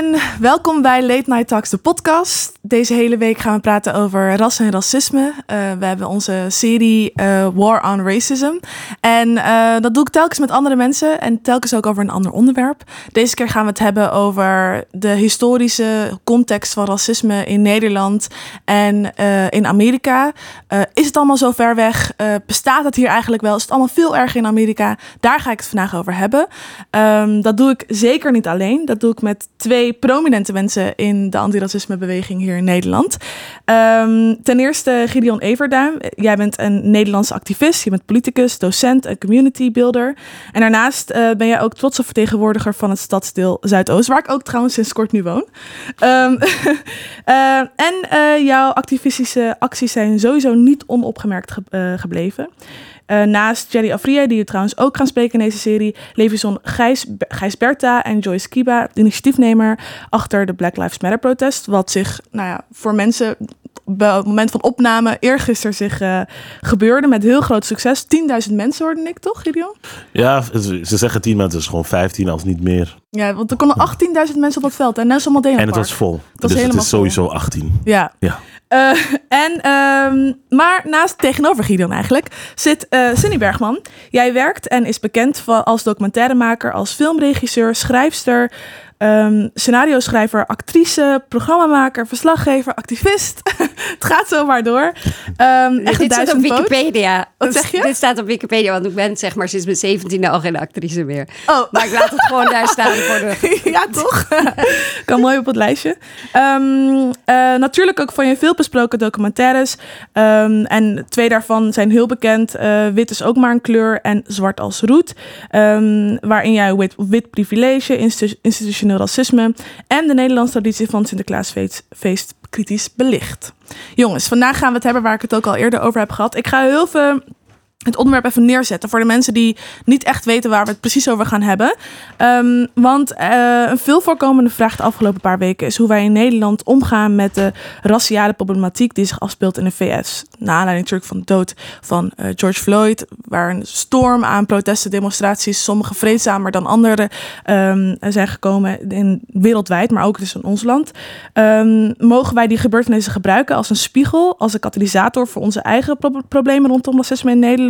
en welkom bij Late Night Talks, de podcast. Deze hele week gaan we praten over ras en racisme. Uh, we hebben onze serie uh, War on Racism. En uh, dat doe ik telkens met andere mensen en telkens ook over een ander onderwerp. Deze keer gaan we het hebben over de historische context van racisme in Nederland en in Amerika. is het allemaal zo ver weg? bestaat het hier eigenlijk wel? Is het allemaal veel erger in Amerika? Daar ga ik het vandaag over hebben. Um, dat doe ik zeker niet alleen. Dat doe ik met twee prominente mensen in de antiracismebeweging hier in Nederland. Um, ten eerste Gideon Everduim. Jij bent een Nederlandse activist, je bent politicus, docent en community builder. En daarnaast uh, ben jij ook trotse vertegenwoordiger van het stadsdeel Zuidoost, waar ik ook trouwens sinds kort nu woon. Um, uh, en uh, jouw activistische acties zijn sowieso niet onopgemerkt ge gebleven. Uh, naast Jerry Afrië, die we trouwens ook gaan spreken in deze serie, Levison Gijs, Gijs Berta en Joyce Kiba, de initiatiefnemer achter de Black Lives Matter protest. Wat zich, nou ja, voor mensen op het moment van opname eergisteren zich uh, gebeurde met heel groot succes. 10.000 mensen hoorde ik, toch, Gideon? Ja, ze zeggen 10, maar het is gewoon 15 als niet meer. Ja, want er konden 18.000 mensen op het veld en Nelson Mandela En het was vol. Dat dus het is sowieso 18. Ja. ja. Uh, en, um, maar naast tegenover Gideon eigenlijk zit uh, Cindy Bergman. Jij werkt en is bekend als documentairemaker, als filmregisseur, schrijfster, um, scenario-schrijver, actrice, programmamaker, verslaggever, activist. het gaat zomaar door. Um, echt dit staat op Wikipedia. Wat zeg je? Dit staat op Wikipedia, want ik ben zeg maar sinds mijn zeventiende al geen actrice meer. Oh. Maar ik laat het gewoon daar staan voor de... ja, toch? kan mooi op het lijstje. Um, uh, natuurlijk ook van je veel besproken documentaires. Um, en twee daarvan zijn heel bekend. Uh, wit is ook maar een kleur en zwart als roet. waarin jij wit, wit privilege, institutioneel racisme en de Nederlandse traditie van Sinterklaasfeest kritisch belicht. Jongens, vandaag gaan we het hebben waar ik het ook al eerder over heb gehad. Ik ga heel veel het onderwerp even neerzetten voor de mensen die niet echt weten waar we het precies over gaan hebben. Um, want uh, een veel voorkomende vraag de afgelopen paar weken is hoe wij in Nederland omgaan met de raciale problematiek die zich afspeelt in de VS. Na aanleiding natuurlijk van de dood van uh, George Floyd, waar een storm aan protesten, demonstraties, sommige vreedzamer dan andere, um, zijn gekomen in, wereldwijd, maar ook dus in ons land. Um, mogen wij die gebeurtenissen gebruiken als een spiegel, als een katalysator voor onze eigen pro problemen rondom racisme in Nederland?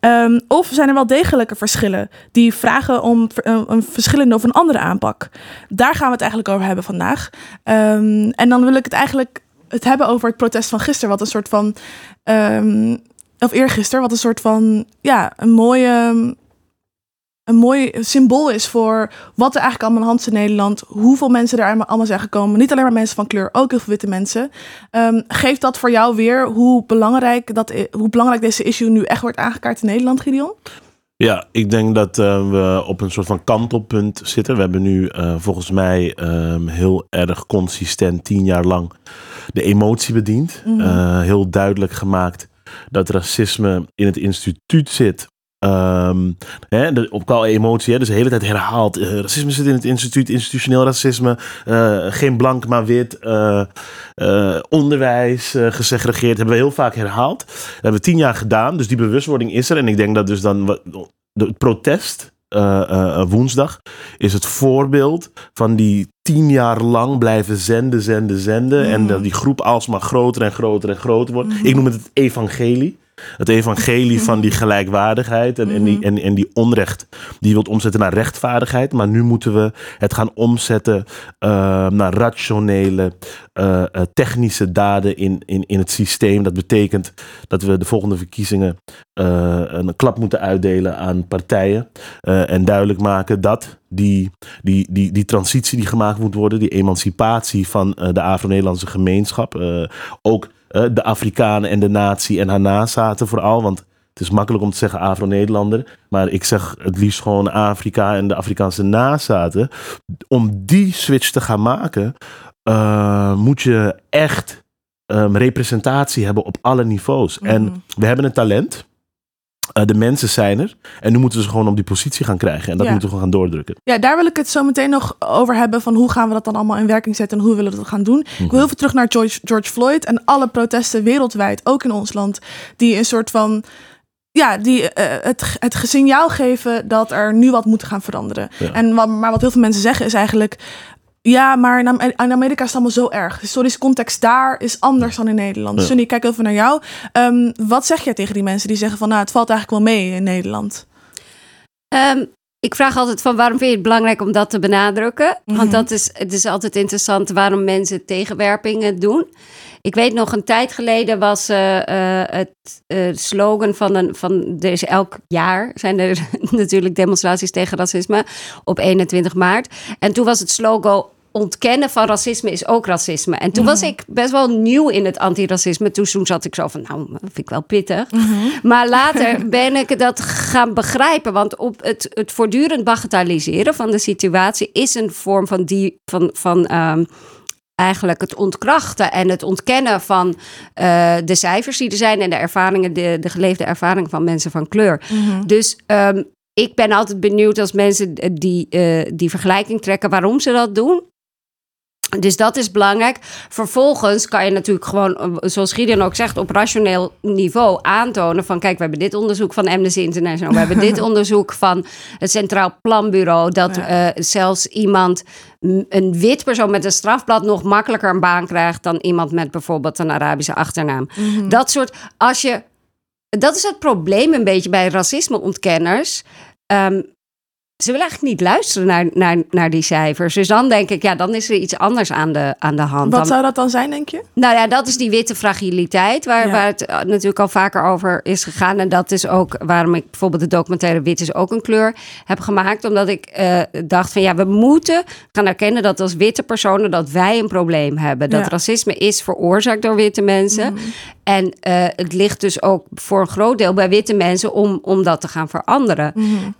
Um, of zijn er wel degelijke verschillen die vragen om een, een, verschillende of een andere aanpak? Daar gaan we het eigenlijk over hebben vandaag. Um, en dan wil ik het eigenlijk het hebben over het protest van gisteren, wat een soort van. Um, of eergisteren, wat een soort van. Ja, een mooie een mooi symbool is voor wat er eigenlijk allemaal aan de hand is in Nederland. Hoeveel mensen er allemaal zijn gekomen. Niet alleen maar mensen van kleur, ook heel veel witte mensen. Um, geeft dat voor jou weer hoe belangrijk, dat, hoe belangrijk deze issue nu echt wordt aangekaart in Nederland, Gideon? Ja, ik denk dat uh, we op een soort van kantelpunt zitten. We hebben nu uh, volgens mij um, heel erg consistent tien jaar lang de emotie bediend. Mm -hmm. uh, heel duidelijk gemaakt dat racisme in het instituut zit Um, hè, de, op qua emotie, hè, dus de hele tijd herhaald. Uh, racisme zit in het instituut, institutioneel racisme. Uh, geen blank, maar wit. Uh, onderwijs, gesegregeerd. Hebben we heel vaak herhaald. Dat hebben we tien jaar gedaan, dus die bewustwording is er. En ik denk dat dus dan het protest woensdag is het voorbeeld van die tien jaar lang blijven zenden, zenden, zenden. Mm. En dat die groep alsmaar groter en groter en groter wordt. Mm. Ik noem het het evangelie. Het evangelie van die gelijkwaardigheid en, en, die, mhm. en, en die onrecht. Die je wilt omzetten naar rechtvaardigheid. Maar nu moeten we het gaan omzetten uh, naar rationele, uh, uh, technische daden in, in, in het systeem. Dat betekent dat we de volgende verkiezingen een klap moeten uitdelen aan partijen. en duidelijk maken dat die, die, die, die transitie die gemaakt moet worden, die emancipatie van de Afro-Nederlandse gemeenschap, ook uh, de Afrikanen en de natie en haar nazaten vooral. Want het is makkelijk om te zeggen Afro-Nederlander. Maar ik zeg het liefst gewoon Afrika en de Afrikaanse nazaten. Om die switch te gaan maken, uh, moet je echt um, representatie hebben op alle niveaus. Mm -hmm. En we hebben een talent. Uh, de mensen zijn er. En nu moeten we ze gewoon op die positie gaan krijgen. En dat ja. moeten we gaan doordrukken. Ja, daar wil ik het zo meteen nog over hebben. Van hoe gaan we dat dan allemaal in werking zetten en hoe willen we dat gaan doen. Mm -hmm. Ik wil heel veel terug naar George, George Floyd en alle protesten wereldwijd, ook in ons land. Die een soort van ja, die uh, het, het signaal geven dat er nu wat moet gaan veranderen. Ja. En wat, maar wat heel veel mensen zeggen is eigenlijk Ja, maar in Amerika is het allemaal zo erg. De historische context daar is anders dan in Nederland. Ja. Sunny, ik kijk even naar jou. Um, wat zeg jij tegen die mensen die zeggen van... nou, het valt eigenlijk wel mee in Nederland? Um, ik vraag altijd van waarom vind je het belangrijk om dat te benadrukken? Want mhm. dat is, het is altijd interessant waarom mensen tegenwerpingen doen. Ik weet nog een tijd geleden was uh, uh, het uh, slogan van een van er elk jaar zijn er natuurlijk demonstraties tegen racisme op 21 maart. En toen was het slogan ontkennen van racisme is ook racisme. En toen was mhm. ik best wel nieuw in het antiracisme. Toen, toen zat ik zo van, nou, dat vind ik wel pittig. Mhm. Maar later ben ik dat gaan begrijpen. Want op het, het voortdurend bagatelliseren van de situatie... is een vorm van, die, van, van um, eigenlijk het ontkrachten en het ontkennen van uh, de cijfers die er zijn... en de ervaringen, de, de geleefde ervaringen van mensen van kleur. Mhm. Dus... Um, ik ben altijd benieuwd als mensen die, uh, die vergelijking trekken waarom ze dat doen. Dus dat is belangrijk. Vervolgens kan je natuurlijk gewoon, eh, zoals Gideon ook zegt, op rationeel niveau aantonen van kijk, we hebben dit onderzoek van Amnesty International, we hebben dit onderzoek van het Centraal Planbureau, dat uh, zelfs iemand, een wit persoon met een strafblad nog makkelijker een baan krijgt dan iemand met bijvoorbeeld een Arabische achternaam. Mhm. Dat soort, als je, dat is het probleem een beetje bij racismeontkenners. Um, ze willen eigenlijk niet luisteren naar, naar, naar die cijfers. Dus dan denk ik, ja, dan is er iets anders aan de, aan de hand. Wat zou dat dan zijn, denk je? Nou ja, dat is die witte fragiliteit, waar, waar het eh, natuurlijk al vaker over is gegaan. En dat is ook waarom ik bijvoorbeeld de documentaire Wit is ook een kleur heb gemaakt. Omdat ik uh, dacht van ja, we moeten gaan erkennen dat als witte personen dat wij een probleem hebben. Dat racisme is veroorzaakt door witte mensen. Mhm. En uh, het ligt dus ook voor een groot deel bij witte mensen om, om dat te gaan veranderen. Mm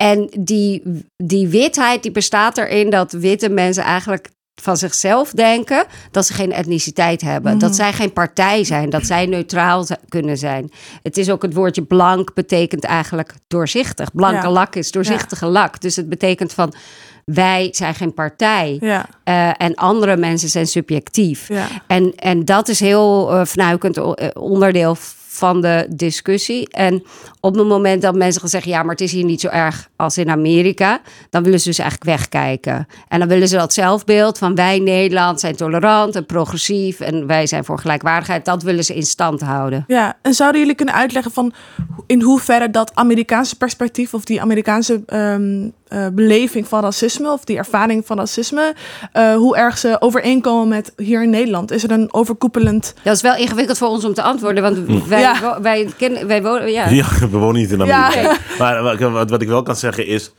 en die, die witheid die bestaat erin dat witte mensen eigenlijk van zichzelf denken dat ze geen etniciteit hebben. Dat mhm. zij geen partij zijn, dat zij neutraal kunnen zijn. Het is ook het woordje blank betekent eigenlijk doorzichtig. Blanke lak is doorzichtige lak. Dus het betekent van wij zijn geen partij. Ja. Uh, en andere mensen zijn subjectief. En, en dat is heel uh, fnuikend eh, onderdeel van de discussie. En op het moment dat mensen gaan zeggen: ja, maar het is hier niet zo erg als in Amerika, dan willen ze dus eigenlijk wegkijken. En dan willen ze dat zelfbeeld van wij Nederland zijn tolerant en progressief en wij zijn voor gelijkwaardigheid, dat willen ze in stand houden. Ja, en zouden jullie kunnen uitleggen van in hoeverre dat Amerikaanse perspectief of die Amerikaanse um, uh, beleving van racisme of die ervaring van racisme, uh, hoe erg ze overeenkomen met hier in Nederland? Is er een overkoepelend. Dat is wel ingewikkeld voor ons om te antwoorden, want hm. wij, ja. wij, kennen, wij wonen. Ja. ja, we wonen niet in Amerika. Ja. Maar wat, wat, ik wel kan zeggen is.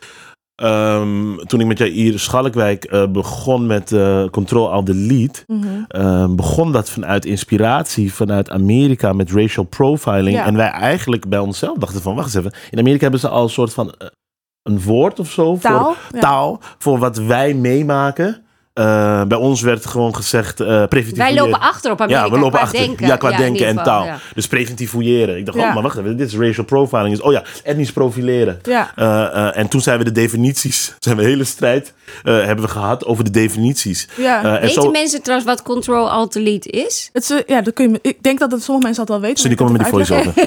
Um, toen ik met Jair Schalkwijk uh, begon met uh, Control mm -hmm. uh, begon dat vanuit inspiratie vanuit Amerika met racial profiling. Ja. En wij eigenlijk bij onszelf dachten van, wacht eens even. In Amerika hebben ze al een soort van een woord of zo taal, voor taal, voor wat wij meemaken. Uh, bij ons werd gewoon gezegd uh, preventief Wij lopen achter op Amerika ja, we lopen qua achter. denken. Ja, qua denken en taal. Ja. Dus preventief fouilleren. Ik dacht, oh, maar wacht even, dit is racial profiling. Is, oh ja, etnisch profileren. Ja. Uh, en toen zijn we de definities, zijn we een hele strijd hebben we gehad over de definities. Ja. weten zo... mensen trouwens wat control alt delete is? Het is ja, dat kun je, ik denk dat het sommige mensen dat wel weten. Zullen komen met die voice-over.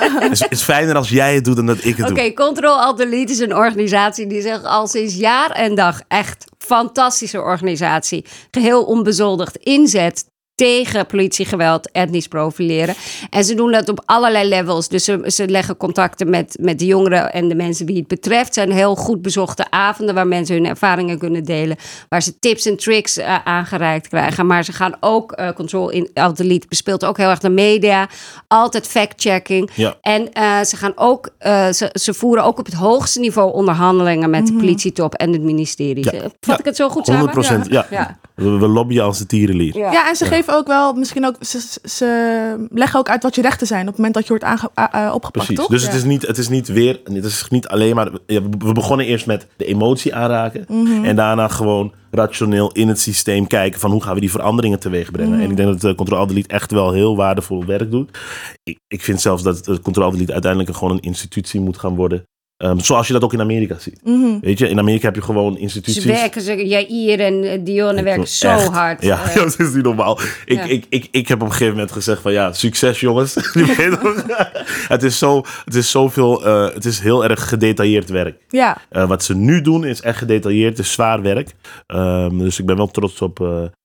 het is fijner als jij het doet dan dat ik het doe. Oké, control alt delete is een organisatie die zich al sinds jaar en dag echt fantastische organisatie, geheel onbezoldigd inzet tegen politiegeweld, etnisch profileren. En ze doen dat op allerlei levels. Dus ze, ze leggen contacten met, met de jongeren en de mensen wie het betreft. Het zijn heel goed bezochte avonden waar mensen hun ervaringen kunnen delen. Waar ze tips en tricks uh, aangereikt krijgen. Maar ze gaan ook, uh, Control in Delete bespeelt ook heel erg de media. Altijd fact-checking. Ja. En uh, ze gaan ook, ze, ze voeren ook op het hoogste niveau onderhandelingen met mm -hmm. de mhm. politietop en het ministerie. Ja. Vat ja. ik het zo goed 100%, samen? 100%, ja. ja. We, we lobbyen als de tierenlier. Ja. ja, en ze geven ook wel, misschien ook, ze, ze, leggen ook uit wat je rechten zijn op het moment dat je wordt aange, uh, opgepakt, Precies. toch? Dus het, is niet, het is niet weer, het is niet alleen maar, we begonnen eerst met de emotie aanraken mm -hmm. en daarna gewoon rationeel in het systeem kijken van hoe gaan we die veranderingen teweeg brengen. Mm. En ik denk dat uh, Control Delete echt wel heel waardevol werk doet. Ik, ik vind zelfs dat uh, Control Delete uiteindelijk gewoon een institutie moet gaan worden Ehm, zoals je dat ook in Amerika ziet. Mhm. Weet je, in Amerika heb je gewoon Ze instituties. werken, ze, Jair en eh, Dionne werken zo Echt. hard. Ja, Eh, dat is niet normaal. Ik, Ja. ik, ik, ik heb op een gegeven moment gezegd van ja, succes jongens. Het is zo, het is zoveel, eh, het is heel erg gedetailleerd werk. Ja, wat ze nu doen is echt gedetailleerd, het is zwaar werk. Ehm, dus ik ben wel trots op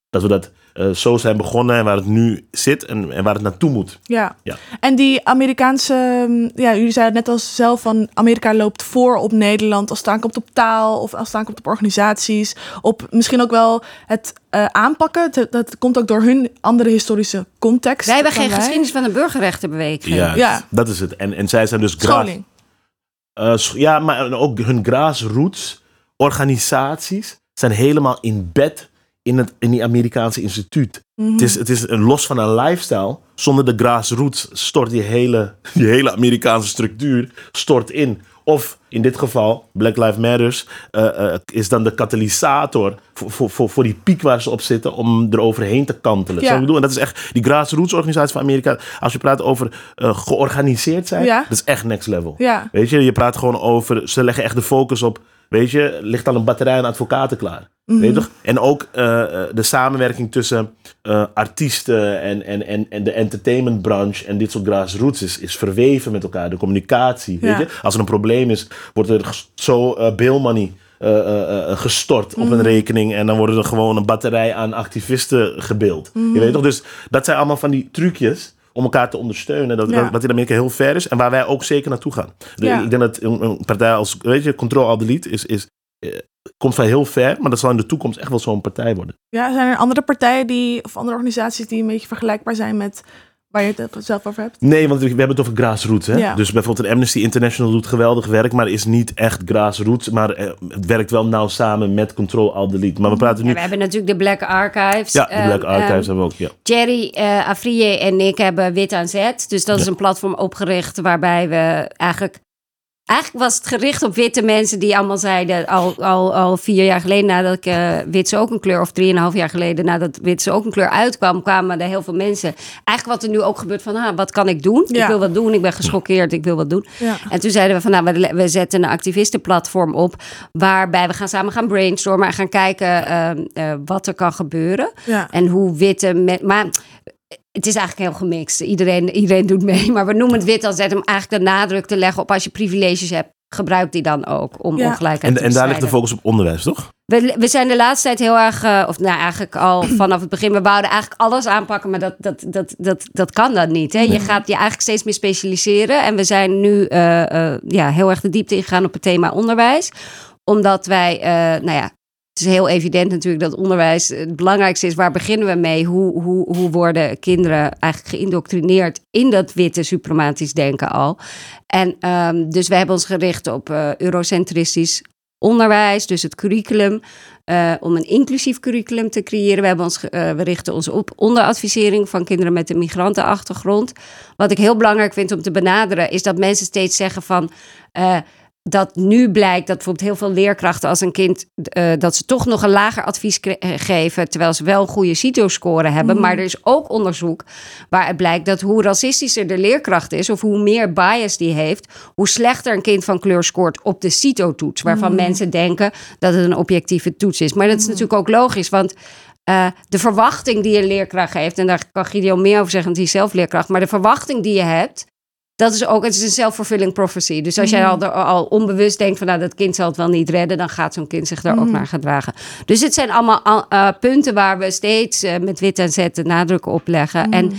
dat we dat eh, zo zijn begonnen en waar het nu zit en, en waar het naartoe moet. ja. Ja. En die Amerikaanse, mm, ja, jullie zeiden net als zelf van Amerika loopt voor op Nederland als het aankomt op taal of als het aankomt op organisaties. Op misschien ook wel het eh, aanpakken. Dat, dat komt ook door hun andere historische context. wij hebben geen geschiedenis van de burgerrechtenbeweging. Ja, Ja. dat is het. En, en zij zijn dus graag. Scholing. Eh, ja, maar ook hun grassroots organisaties zijn helemaal in bed in, het, in die Amerikaanse instituut. Mhm. Het, is, het is een los van een lifestyle. Zonder de grassroots stort die hele, die hele Amerikaanse structuur stort in. Of in dit geval, Black Lives Matters eh, eh, is dan de katalysator voor, voor, voor, die piek waar ze op zitten om er overheen te kantelen. Ja. Zo bedoel, en dat is echt die grassroots organisatie van Amerika. Als je praat over eh, georganiseerd zijn, Ja. dat is echt next level. Ja, Weet je, je praat gewoon over, ze leggen echt de focus op, weet je, ligt al een batterij aan advocaten klaar. Mhm. Weet je toch? En ook eh, eh, de samenwerking tussen eh, artiesten en, en, en, en de entertainmentbranche en dit soort grassroots is, is verweven met elkaar. De communicatie, weet je. Als er een probleem is, wordt er zo bail money gestort op Mhm. een rekening en dan worden er gewoon een batterij aan activisten gebeeld. Mhm. Je weet toch? Dus dat zijn allemaal van die trucjes om elkaar te ondersteunen. Dat, Ja. Wat in Amerika heel ver is en waar wij ook zeker naartoe gaan. Ja. Ik denk dat een, partij als, weet je, Control Alt Delete is, is, eh, komt van heel ver, maar dat zal in de toekomst echt wel zo'n partij worden. ja, zijn er andere partijen die, of andere organisaties die een beetje vergelijkbaar zijn met waar je het zelf over hebt? Nee, want we hebben het over grassroots. Hè? Ja. Dus bijvoorbeeld Amnesty International doet geweldig werk, maar is niet echt grassroots. Maar eh, het werkt wel nauw samen met Control Alt Delete. Maar we praten Ja, nu... we hebben natuurlijk de Black Archives. Ja, de Black Ehm, Archives ehm, hebben we ook. Ja. Jerry uh, Afrije en ik hebben Wit aan Zet. Dus dat is Ja. een platform opgericht waarbij we eigenlijk... Eigenlijk was het gericht op witte mensen die allemaal zeiden... al, al, al vier jaar geleden nadat ik uh, Wit is ook een kleur... of drieënhalf jaar geleden nadat Wit is ook een kleur uitkwam... kwamen er heel veel mensen. Eigenlijk wat er nu ook gebeurt van... Ah, wat kan ik doen? Ja. Ik wil wat doen, ik ben geschokkeerd, ik wil wat doen. Ja. En toen zeiden we van... nou, we, we zetten een activistenplatform op... waarbij we gaan samen gaan brainstormen... en gaan kijken uh, uh, wat er kan gebeuren. Ja. En hoe witte... Me- maar het is eigenlijk heel gemixt. Iedereen, iedereen doet mee. Maar we noemen het wit als zet om eigenlijk de nadruk te leggen op als je privileges hebt. Gebruik die dan ook om Ja. ongelijkheid En, te en daar ligt de focus op onderwijs, toch? We, we zijn de laatste tijd heel erg, uh, of nou eigenlijk al vanaf het begin, we wouden eigenlijk alles aanpakken, maar dat, dat, dat, dat, dat kan dan niet. Hè? Je gaat je eigenlijk steeds meer specialiseren. En we zijn nu uh, uh, ja, heel erg de diepte ingegaan op het thema onderwijs. Omdat wij, uh, nou ja, het is heel evident natuurlijk dat onderwijs het belangrijkste is. Waar beginnen we mee? Hoe, hoe, hoe worden kinderen eigenlijk geïndoctrineerd in dat witte suprematisch denken al? En um, dus we hebben ons gericht op uh, eurocentristisch onderwijs, dus het curriculum. Uh, om een inclusief curriculum te creëren. We, hebben ons, we richten ons op onderadvisering van kinderen met een migrantenachtergrond. Wat ik heel belangrijk vind om te benaderen, is dat mensen steeds zeggen van. Dat nu blijkt dat bijvoorbeeld heel veel leerkrachten als een kind uh, dat ze toch nog een lager advies geven, terwijl ze wel een goede CITO-score hebben. Mm. Maar er is ook onderzoek waaruit blijkt dat hoe racistischer de leerkracht is, of hoe meer bias die heeft, hoe slechter een kind van kleur scoort op de CITO-toets, waarvan mm. mensen denken dat het een objectieve toets is. Maar dat is mm. natuurlijk ook logisch, want uh, de verwachting die een leerkracht heeft, en daar kan Gideon meer over zeggen, want die is zelf leerkracht, maar de verwachting die je hebt, dat is ook, het is een self-fulfilling prophecy. Dus als mm. jij al, al, onbewust denkt van nou, dat kind zal het wel niet redden, dan gaat zo'n kind zich daar mm. ook naar gedragen. Dus het zijn allemaal uh, punten waar we steeds uh, met wit en zet de nadruk op leggen. Mm. En uh,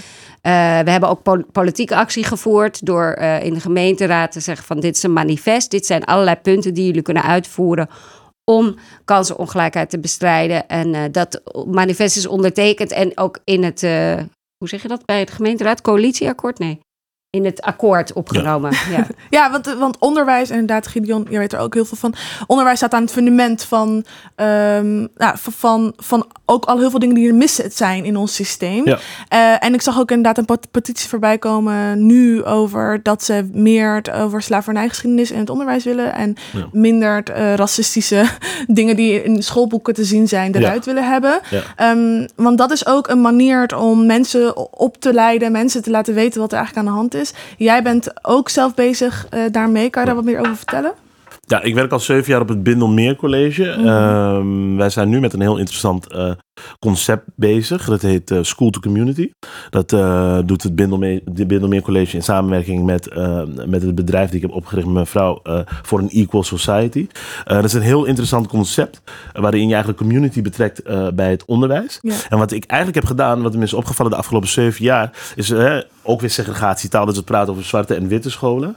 we hebben ook pol politieke actie gevoerd door in de gemeenteraad te zeggen van dit is een manifest. Dit zijn allerlei punten die jullie kunnen uitvoeren om kansenongelijkheid te bestrijden. En dat manifest is ondertekend en ook in het, hoe zeg je dat, bij het gemeenteraad, coalitieakkoord? Nee in het akkoord opgenomen. Ja, ja. ja want, want onderwijs, en inderdaad, Gideon, je weet er ook heel veel van. Onderwijs staat aan het fundament van, um, nou, van, van ook al heel veel dingen die er missen zijn in ons systeem. Ja. Uh, en ik zag ook inderdaad een petitie voorbij komen nu over dat ze meer het over slavernijgeschiedenis in het onderwijs willen. En ja. minder het, uh, racistische dingen die in schoolboeken te zien zijn eruit ja. willen hebben. Um, want dat is ook een manier om mensen op te leiden, mensen te laten weten wat er eigenlijk aan de hand is. Jij bent ook zelf bezig uh, daarmee. Kan je daar wat meer over vertellen? Ja, ik werk al zeven jaar op het Bindelmeer College. Ehm, wij zijn nu met een heel interessant eh, concept bezig. Dat heet eh, School to Community. Dat eh, doet het Bindelmeer, de Bindelmeer College in samenwerking met, eh, met het bedrijf die ik heb opgericht met mijn vrouw voor een Equal Society. Dat is een heel interessant concept waarin je eigenlijk community betrekt bij het onderwijs. Ja. En wat ik eigenlijk heb gedaan, wat me is opgevallen de afgelopen zeven jaar, is ook weer segregatietaal. Dat we praten over zwarte en witte scholen.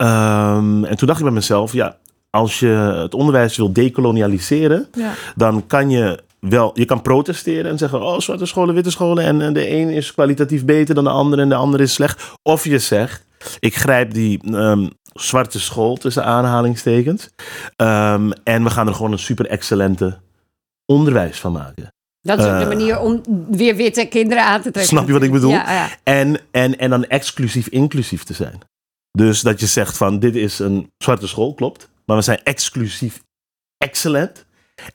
Ehm, en toen dacht ik bij mezelf, ja, als je het onderwijs wil dekolonialiseren, Ja. dan kan je wel, je kan protesteren en zeggen, oh, zwarte scholen, witte scholen, en, en de een is kwalitatief beter dan de andere en de andere is slecht. Of je zegt, ik grijp die ehm, zwarte school tussen aanhalingstekens ehm, en we gaan er gewoon een super excellente onderwijs van maken. Dat is ook de Eh. manier om weer witte kinderen aan te trekken. Snap je wat ik bedoel? Ja, ja. En, en, en dan exclusief inclusief te zijn. Dus dat je zegt van dit is een zwarte school, klopt. Maar we zijn exclusief excellent.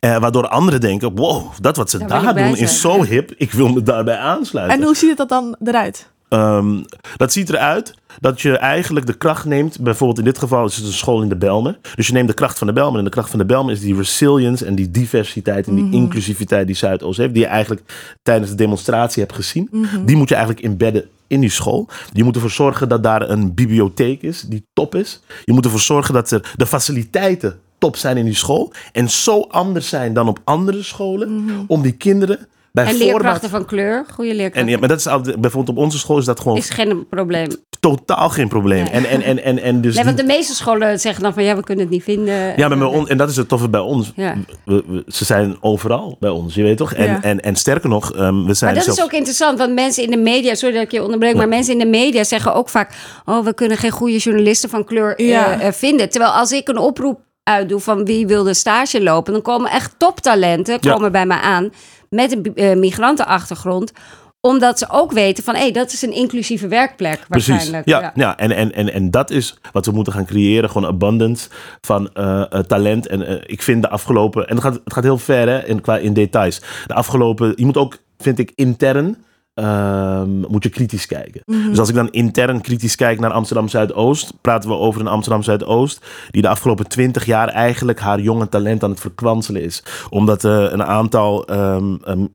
Eh, waardoor anderen denken, wow, dat wat ze Daar doen is zo hip. Ik wil me daarbij aansluiten. En hoe ziet het dat dan eruit? Ehm, dat ziet eruit dat je eigenlijk de kracht neemt. Bijvoorbeeld in dit geval is het een school in de Belmen. Dus je neemt de kracht van de Belmen. En de kracht van de Belmen is die resilience en die diversiteit en die inclusiviteit die Zuidoost heeft. Die je eigenlijk tijdens de demonstratie hebt gezien. Die moet je eigenlijk embedden in die school. Je moet ervoor zorgen dat daar een bibliotheek is die top is. Je moet ervoor zorgen dat er de faciliteiten top zijn in die school. En zo anders zijn dan op andere scholen. Om die kinderen bij En voorbaat... leerkrachten van kleur, goede En leerkrachten. ja, maar dat is altijd- bijvoorbeeld op onze school is dat gewoon is geen probleem. totaal geen probleem. En, en, en, en, en dus Nee, want die- de meeste scholen zeggen dan van ja, we kunnen het niet vinden. ja, maar bij ons, en dat is het toffe bij ons. Ja. We, we- ze zijn overal bij ons, je weet toch? En, Ja. en, en sterker nog, ehm, we zijn Maar dat zelfs... is ook interessant, want mensen in de media, sorry dat ik je onderbreek, maar mensen in de media zeggen ook vaak: Oh, we kunnen geen goede journalisten van kleur eh, eh, vinden. Terwijl als ik een oproep uitdoe van wie wil de stage lopen, dan komen echt toptalenten Ja. komen bij mij aan met een eh, migrantenachtergrond omdat ze ook weten van, hé, hey, dat is een inclusieve werkplek Precies. waarschijnlijk. Ja, ja. En, en, en, en dat is wat we moeten gaan creëren. Gewoon abundance van eh, eh, talent. En ik vind de afgelopen... En het gaat, het gaat heel ver hè, in, qua, in details. De afgelopen... Je moet ook, vind ik, intern... ehm, moet je kritisch kijken. Dus als ik dan intern kritisch kijk naar Amsterdam Zuidoost, praten we over een Amsterdam Zuidoost die de afgelopen twintig jaar eigenlijk haar jonge talent aan het verkwanselen is. Omdat eh, een aantal ehm, ehm,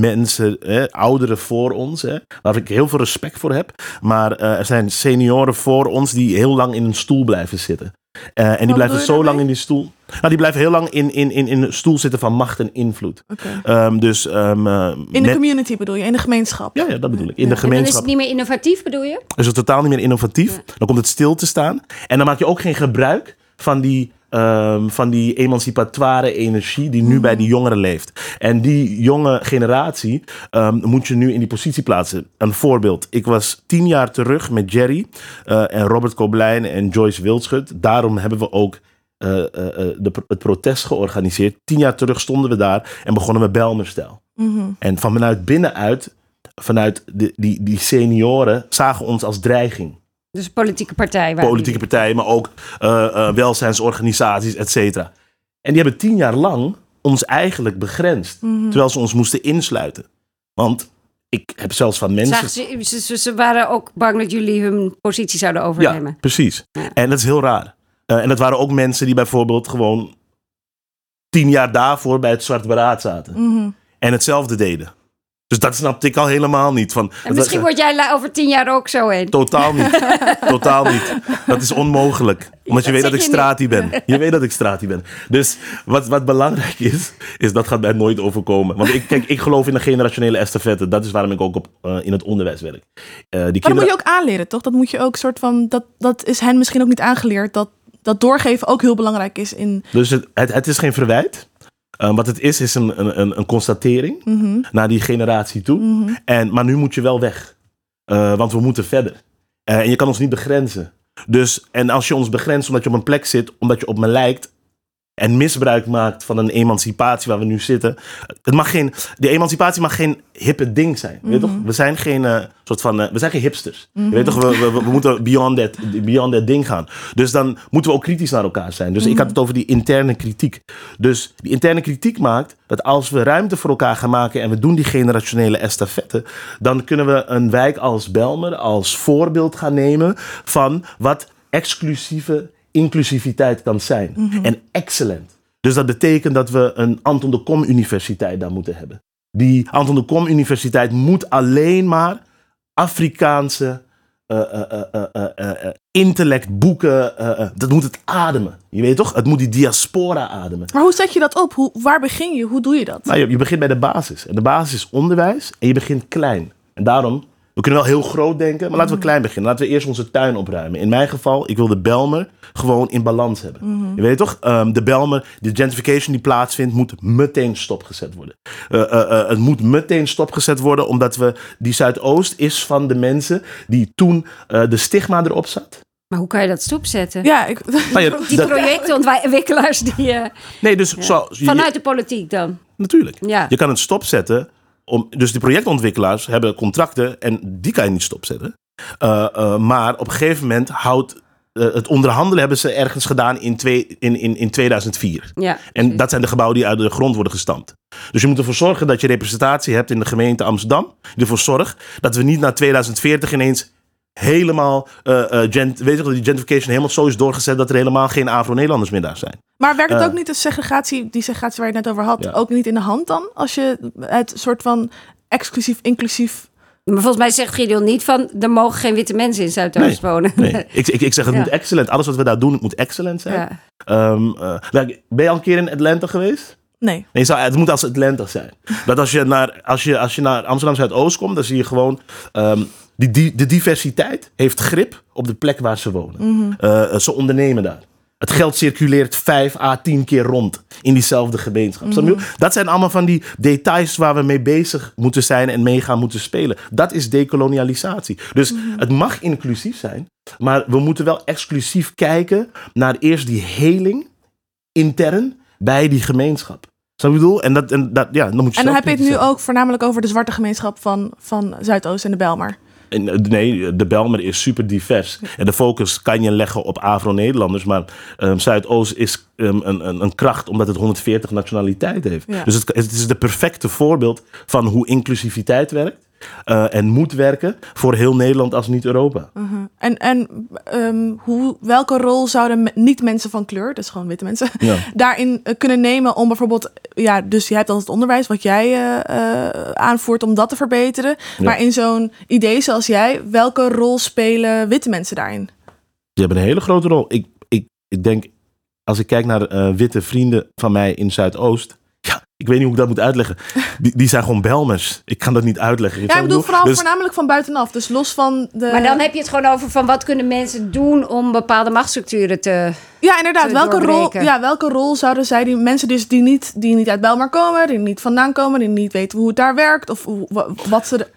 mensen, hè, ouderen voor ons, hè, waar ik heel veel respect voor heb, maar eh, er zijn senioren voor ons die heel lang in een stoel blijven zitten. Eh, en die bedoel blijven zo lang in die stoel. Nou, die blijven heel lang in, in, in, in een stoel zitten van macht en invloed. Oké. Ehm, dus ehm, eh, In de met- community bedoel je, in de gemeenschap. ja, ja, dat bedoel ik. In de En dan is gemeenschap het niet meer innovatief, bedoel je? is het totaal niet meer innovatief. Dan komt het stil te staan. En dan maak je ook geen gebruik van die, ehm, van die emancipatoire energie die nu bij die jongeren leeft. En die jonge generatie ehm, moet je nu in die positie plaatsen. Een voorbeeld. Ik was tien jaar terug met Jerry eh, en Robert Koblijn en Joyce Wildschut. Daarom hebben we ook eh, eh, de, het protest georganiseerd. Tien jaar terug stonden we daar en begonnen we Belmerstijl. Mhm. En van vanuit binnenuit, vanuit de, die, die senioren, zagen ons als dreiging. Dus een politieke partij. waar Politieke partijen, maar ook eh, welzijnsorganisaties, et cetera. En die hebben tien jaar lang ons eigenlijk begrensd. Mhm. Terwijl ze ons moesten insluiten. Want ik heb zelfs van mensen... Ze, ze, ze- waren ook bang dat jullie hun positie zouden overnemen. Ja, precies. Ja. En dat is heel raar. Eh, en dat waren ook mensen die bijvoorbeeld gewoon tien jaar daarvoor bij het Zwart Beraad zaten. Mhm. En hetzelfde deden. Dus dat snapte ik al helemaal niet. Van, En misschien word jij over tien jaar ook zo heen. Totaal niet. Totaal niet. Dat is onmogelijk. Omdat je dat weet dat ik strati ben. Je weet dat ik strati ben. Dus wat, wat belangrijk is, is dat gaat mij nooit overkomen. Want ik, kijk, ik geloof in de generationele estafette. Dat is waarom ik ook op, eh, in het onderwijs werk. Eh, die Maar dat moet kinderen, je ook aanleren, toch? Dat moet je ook soort van. Dat, dat is hen misschien ook niet aangeleerd. Dat, dat doorgeven ook heel belangrijk is in. Dus het, het, het is geen verwijt. Eh, wat het is, is een, een, een, een constatering Mhm. naar die generatie toe. Mhm. En, maar nu moet je wel weg. Eh, want we moeten verder. Eh, en je kan ons niet begrenzen. Dus, en als je ons begrenst omdat je op een plek zit, omdat je op me lijkt. En misbruik maakt van een emancipatie waar we nu zitten. Het mag geen, die emancipatie mag geen hippe ding zijn. Weet je toch? We zijn geen eh, soort van. eh, we zijn geen hipsters. Je weet toch, we, we, we moeten beyond that, beyond that ding gaan. Dus dan moeten we ook kritisch naar elkaar zijn. Dus ik had het over die interne kritiek. Dus die interne kritiek maakt dat als we ruimte voor elkaar gaan maken en we doen die generationele estafette, dan kunnen we een wijk als Belmer als voorbeeld gaan nemen van wat exclusieve inclusiviteit kan zijn. En excellent. Dus dat betekent dat we een Anton de Kom Universiteit daar moeten hebben. Die Anton de Kom Universiteit moet alleen maar Afrikaanse uh, uh, uh, intellect, boeken, dat moet het ademen. Je weet toch? Het moet die diaspora ademen. Maar hoe zet je dat op? Hoe, waar begin je? Hoe doe je dat? Nou, je, je begint bij de basis. En de basis is onderwijs en je begint klein. En daarom we kunnen wel heel groot denken, maar laten we klein beginnen. Laten we eerst onze tuin opruimen. In mijn geval, ik wil de Belmer gewoon in balans hebben. Je weet toch, um, de Belmer, de gentrification die plaatsvindt, moet meteen stopgezet worden. Uh, uh, uh, het moet meteen stopgezet worden, omdat we die Zuidoost is van de mensen die toen de stigma erop zat. Maar hoe kan je dat stopzetten? Ja, ik... Nou ja, die projectontwikkelaars die... eh, nee, dus ja. zo, je- Vanuit de politiek dan? natuurlijk. Ja. Je kan het stopzetten. Om, dus die projectontwikkelaars hebben contracten en die kan je niet stopzetten. Uh, uh, maar op een gegeven moment houdt uh, het onderhandelen hebben ze ergens gedaan in, twee, in, in, in 2004. Ja, En dat zijn de gebouwen die uit de grond worden gestampt. Dus je moet ervoor zorgen dat je representatie hebt in de gemeente Amsterdam. Die ervoor zorgt dat we niet na 2040 ineens helemaal, uh, uh, gent, weet je, wel, die gentrification helemaal zo is doorgezet dat er helemaal geen Afro-Nederlanders meer daar zijn. Maar werkt het Eh. ook niet de segregatie, die segregatie waar je het net over had, Ja. ook niet in de hand dan? Als je het soort van exclusief, inclusief. Maar volgens mij zegt Gideon niet van... er mogen geen witte mensen in Zuidoost wonen. Nee, ik, ik, ik zeg het Ja. moet excellent. Alles wat we daar doen, het moet excellent zijn. Ja. Ehm, uh, ben je al een keer in Atlanta geweest? Nee. Nee, zou- het moet als Atlanta zijn. Dat als je naar, als je, als je naar Amsterdam Zuidoost komt, dan zie je gewoon. ehm, die, die, de diversiteit heeft grip op de plek waar ze wonen. Eh, ze ondernemen daar. Het geld circuleert vijf à tien keer rond in diezelfde gemeenschap. Je? Dat zijn allemaal van die details waar we mee bezig moeten zijn en mee gaan moeten spelen. Dat is dekolonialisatie. Dus het mag inclusief zijn, maar we moeten wel exclusief kijken naar eerst die heling intern bij die gemeenschap. Zo ik bedoel? En, dat, en dat, ja, dan moet je En dan heb je het nu ook voornamelijk over de zwarte gemeenschap van, van Zuidoost en de Belmar. En, eh, nee, de Belmer is super divers. En de focus kan je leggen op Afro-Nederlanders. Maar ehm, Zuidoost is ehm, een, een, een kracht omdat het 140 nationaliteiten heeft. Ja. Dus het, het is de perfecte voorbeeld van hoe inclusiviteit werkt. Eh, en moet werken voor heel Nederland als niet Europa. En, en ehm, hoe, welke rol zouden niet mensen van kleur, dus gewoon witte mensen, Ja. daarin eh, kunnen nemen om bijvoorbeeld, ja, dus je hebt dan het onderwijs wat jij eh, aanvoert om dat te verbeteren. Ja. Maar in zo'n idee zoals jij, welke rol spelen witte mensen daarin? Die hebben een hele grote rol. Ik, ik, ik denk, als ik kijk naar witte vrienden van mij in Zuidoost. Ik weet niet hoe ik dat moet uitleggen. Die, die zijn gewoon Belmers. Ik kan dat niet uitleggen. Ja, ik bedoel vooral Dus- voornamelijk van buitenaf, dus los van de... Maar dan heb je het gewoon over van wat kunnen mensen doen om bepaalde machtsstructuren te... Ja, inderdaad. te Welke rol, ja, welke rol zouden zij, die mensen dus die niet, die niet uit Belmar komen, die niet vandaan komen, die niet weten hoe het daar werkt, of hoe, wa- wat ze... de-